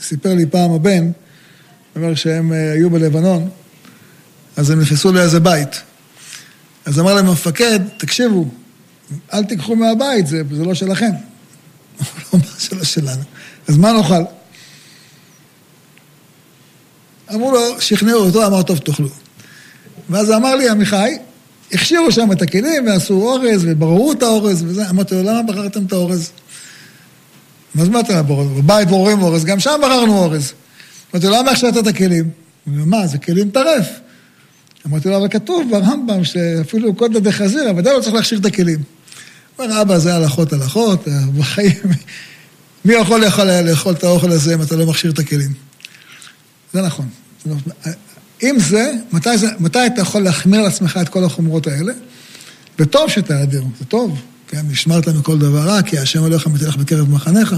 סיפר לי פעם הבן, אומר שהם אה, היו בלבנון, אז הם נכנסו לאיזה בית. אז אמר להם המפקד, תקשיבו, אל תיקחו מהבית, זה, זה לא שלכם. לא, מה שלא שלנו. אז מה נאכל? אמרו לו, שכנעו אותו, אמר, טוב, תאכלו. ואז אמר לי, עמיחי, הכשירו שם את הכלים ועשו אורז ובררו את האורז וזה. אמרתי לו, למה בחרתם את האורז? מה זאת אומרת אורז? בבית בוררים אורז, גם שם בחרנו אורז. אמרתי לו, למה הכשרת את הכלים? הוא אומר, מה, זה כלים טרף. אמרתי לו, אבל כתוב ברמב"ם שאפילו קודלה דחזיר, ודאי לא צריך להכשיר את הכלים. הוא אומר, אבא, זה הלכות הלכות, בחיים, מי יכול לאכול את האוכל הזה אם אתה לא מכשיר את הכלים? זה נכון. אם זה, מתי, זה, מתי אתה יכול להחמיר לעצמך את כל החומרות האלה? וטוב שתעדר, זה טוב, כן? נשמרת מכל דבר רע, כי השם הולך מתלך בקרב מחניך.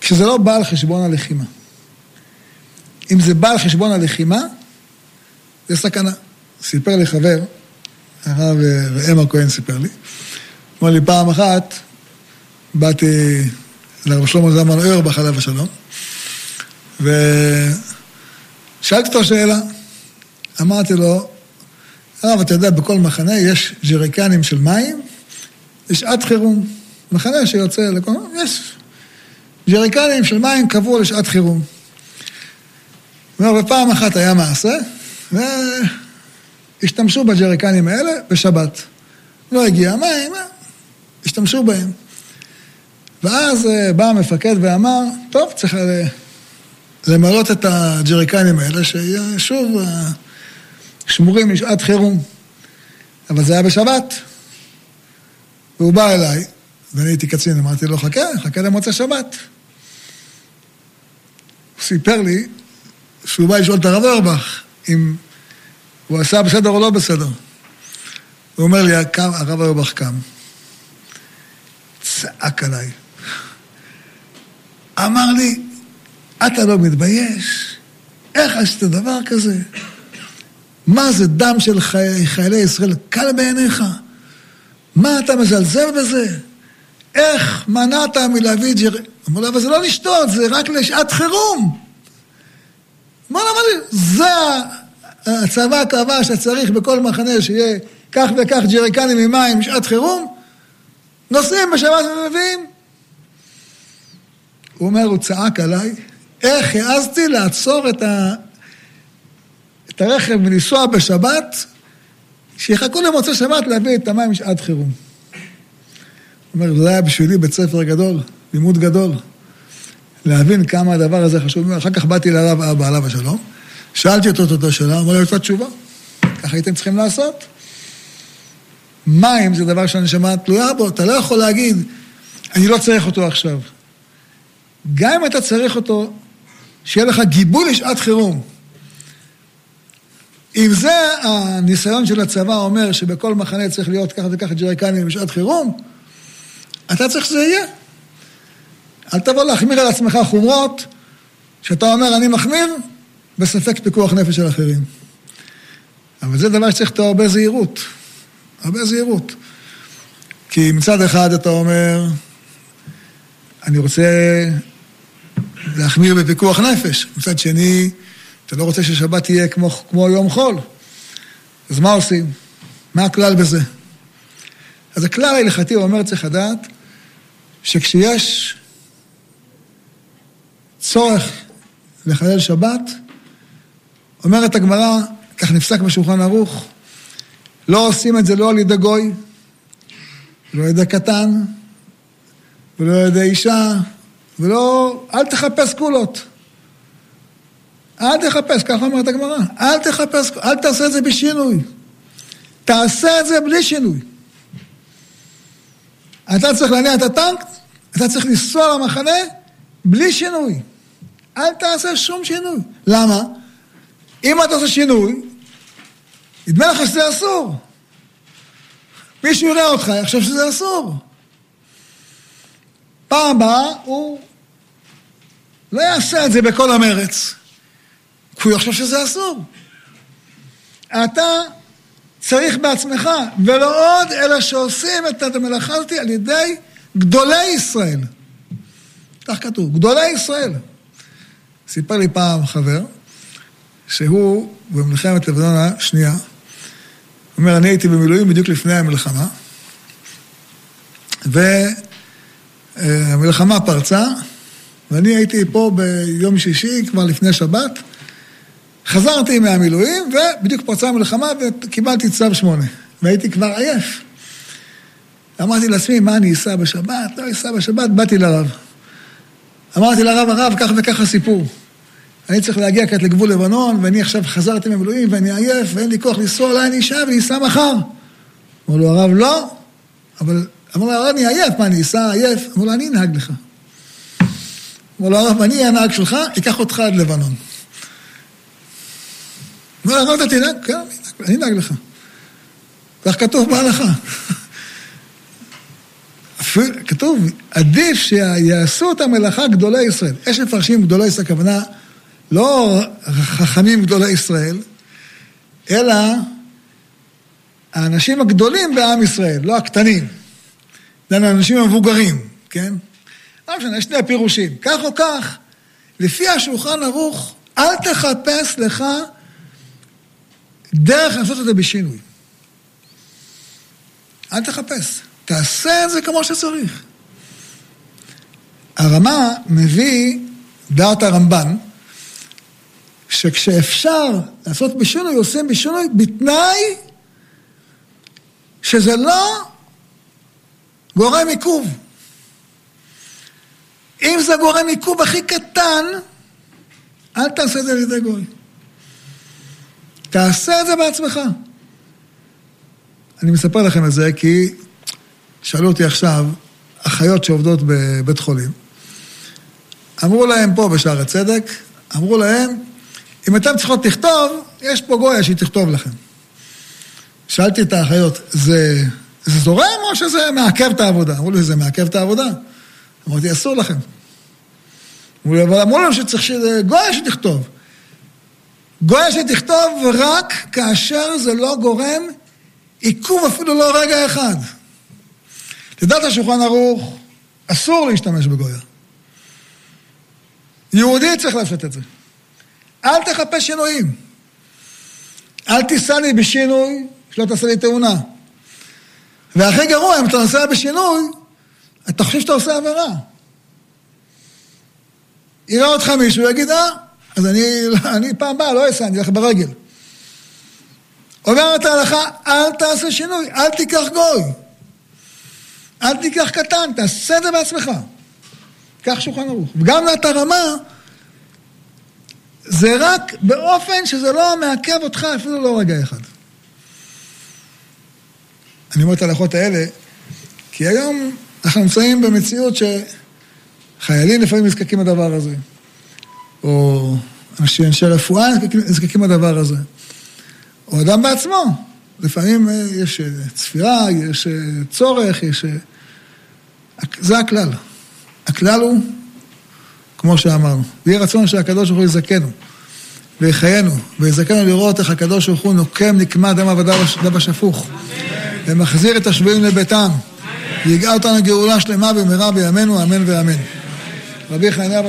כשזה לא בא על חשבון הלחימה. אם זה בא על חשבון הלחימה, זה סכנה. סיפר לי חבר, הרב ראם הכהן סיפר לי, אמר לי פעם אחת, באתי לרב שלמה זלמן אוירבך עליו השלום, ושאלתי אותו שאלה. אמרתי לו, הרב, אתה יודע, בכל מחנה יש ג'ריקנים של מים לשעת חירום. מחנה שיוצא לכל... יש ג'ריקנים של מים קבוע לשעת חירום. ופעם אחת היה מעשה, והשתמשו בג'ריקנים האלה בשבת. לא הגיע המים, השתמשו בהם. ואז אה, בא המפקד ואמר, טוב, צריך למלות את הג'ריקנים האלה, שיהיה שוב אה, שמורים לשעת חירום. אבל זה היה בשבת. והוא בא אליי, ואני הייתי קצין, אמרתי לו, חכה, חכה למוצא שבת. הוא סיפר לי שהוא בא לשאול את הרב אורבך אם הוא עשה בסדר או לא בסדר. הוא אומר לי, קם, הרב אורבך קם. צעק עליי. אמר לי, אתה לא מתבייש? איך עשית דבר כזה? מה זה דם של חי... חיילי ישראל קל בעיניך? מה אתה מזלזל בזה? איך מנעת מלהביא את ג'ר... אמר לו, אבל זה לא לשתות, זה רק לשעת חירום. אמר לו, זה הצבא קבע שצריך בכל מחנה שיהיה כך וכך ג'ריקנים עם מים בשעת חירום, נוסעים בשבת ומביאים. הוא אומר, הוא צעק עליי, איך העזתי לעצור את, ה... את הרכב ולנסוע בשבת, שיחכו למוצא שבת להביא את המים בשעת חירום. הוא אומר, זה היה בשבילי בית ספר גדול, לימוד גדול. להבין כמה הדבר הזה חשוב. אחר כך באתי לרב אבא, עליו השלום, שאלתי אותו את אותה שאלה, אמר לי אותה תשובה. ככה הייתם צריכים לעשות. מים זה דבר שהנשמה תלויה בו, אתה לא יכול להגיד, אני לא צריך אותו עכשיו. גם אם אתה צריך אותו, שיהיה לך גיבוי לשעת חירום. אם זה הניסיון של הצבא אומר שבכל מחנה צריך להיות ככה וככה ג'ריקנים בשעת חירום, אתה צריך שזה יהיה. אל תבוא להחמיר על עצמך חומרות, שאתה אומר אני מחמיר, בספק פיקוח נפש של אחרים. אבל זה דבר שצריך איתו הרבה זהירות. הרבה זהירות. כי מצד אחד אתה אומר, אני רוצה להחמיר בפיקוח נפש. מצד שני, אתה לא רוצה ששבת תהיה כמו, כמו יום חול. אז מה עושים? מה הכלל בזה? אז הכלל ההלכתי אומר, צריך לדעת, שכשיש צורך לחלל שבת, אומרת הגמרא, כך נפסק בשולחן ערוך, לא עושים את זה לא על ידי גוי, לא על ידי קטן, ולא על ידי אישה, ולא, אל תחפש קולות. אל תחפש, ככה אומרת הגמרא, אל תחפש, אל תעשה את זה בשינוי. תעשה את זה בלי שינוי. אתה צריך להניע את הטנק, אתה צריך לנסוע למחנה בלי שינוי. אל תעשה שום שינוי. למה? אם אתה עושה שינוי, נדמה לך שזה אסור. מישהו יראה אותך, יחשוב שזה אסור. פעם הבאה הוא לא יעשה את זה בכל המרץ, כי הוא יחשוב שזה אסור. אתה צריך בעצמך, ולא עוד, אלא שעושים את המלאכה הזאת על ידי גדולי ישראל. כך כתוב, גדולי ישראל. סיפר לי פעם חבר, שהוא במלחמת לבנון השנייה, הוא אומר, אני הייתי במילואים בדיוק לפני המלחמה, והמלחמה פרצה, ואני הייתי פה ביום שישי, כבר לפני שבת, חזרתי מהמילואים, ובדיוק פרצה המלחמה וקיבלתי צו שמונה, והייתי כבר עייף. אמרתי לעצמי, מה אני אסע בשבת? לא אסע בשבת, באתי לרב. אמרתי לרב, הרב, כך וכך הסיפור. אני צריך להגיע כעת לגבול לבנון, ואני עכשיו חזרתי ממילואים, ואני עייף, ואין לי כוח לנסוע, אולי אני אשאר ואני אסע מחר. אמר לו הרב, לא. אבל אמר לו הרב, אני עייף, מה, אני אסע עייף? אמר לו, אני אנהג לך. אמר לו הרב, אני הנהג שלך, אקח אותך עד לבנון. אמר לו, הרב, אתה תנהג? כן, אני אנהג לך. כך כתוב בהלכה. כתוב, עדיף שיעשו את המלאכה גדולי ישראל. יש מפרשים גדולי ישראל, הכוונה לא חכמים גדולי ישראל, אלא האנשים הגדולים בעם ישראל, לא הקטנים. זה האנשים המבוגרים, כן? לא משנה, יש שני פירושים. כך או כך, לפי השולחן ערוך, אל תחפש לך דרך לעשות את זה בשינוי. אל תחפש. תעשה את זה כמו שצריך. הרמה מביא דעת הרמב"ן, שכשאפשר לעשות בשינוי, עושים בשינוי בתנאי שזה לא גורם עיכוב. אם זה גורם עיכוב הכי קטן, אל תעשה את זה על ידי גוי. תעשה את זה בעצמך. אני מספר לכם את זה כי שאלו אותי עכשיו, אחיות שעובדות בבית חולים, אמרו להם פה בשער הצדק, אמרו להם, אם אתם צריכות לכתוב, יש פה גויה שהיא תכתוב לכם. שאלתי את האחיות, זה, זה זורם או שזה מעכב את העבודה? אמרו לי, זה מעכב את העבודה. אמרתי, אסור לכם. אמרו לי, אבל אמרו לנו שצריך גויה שתכתוב. גויה שתכתוב רק כאשר זה לא גורם עיכוב אפילו לא רגע אחד. לדעת השולחן ערוך, אסור להשתמש בגויה. יהודי צריך לעשות את זה. אל תחפש שינויים. אל תיסע לי בשינוי, שלא תעשה לי תאונה. והכי גרוע, אם אתה נוסע בשינוי, אתה חושב שאתה עושה עבירה. יראה אותך מישהו, יגיד, אה, אז אני, אני פעם באה, לא אסע, אני אלך ברגל. אומרת ההלכה, אל תעשה שינוי, אל תיקח גוי. אל תיקח קטן, תעשה את זה בעצמך. קח שולחן ערוך. וגם לת הרמה, זה רק באופן שזה לא מעכב אותך אפילו לא רגע אחד. אני אומר את ההלכות האלה, כי היום אנחנו נמצאים במציאות שחיילים לפעמים נזקקים לדבר הזה, או אנשי, אנשי רפואה נזקקים לדבר הזה, או אדם בעצמו. לפעמים אה, יש אה, צפירה, יש אה, צורך, יש... זה הכלל. הכלל הוא, כמו שאמרנו, ויהי רצון שהקדוש ברוך הוא יזכנו ויחיינו, ויזכנו לראות איך הקדוש ברוך הוא נוקם נקמה דם עבדיו השפוך, ומחזיר את השבויים לביתם, ויגאל אותנו גאולה שלמה במהרה בימינו, אמן ואמן. רבי חניה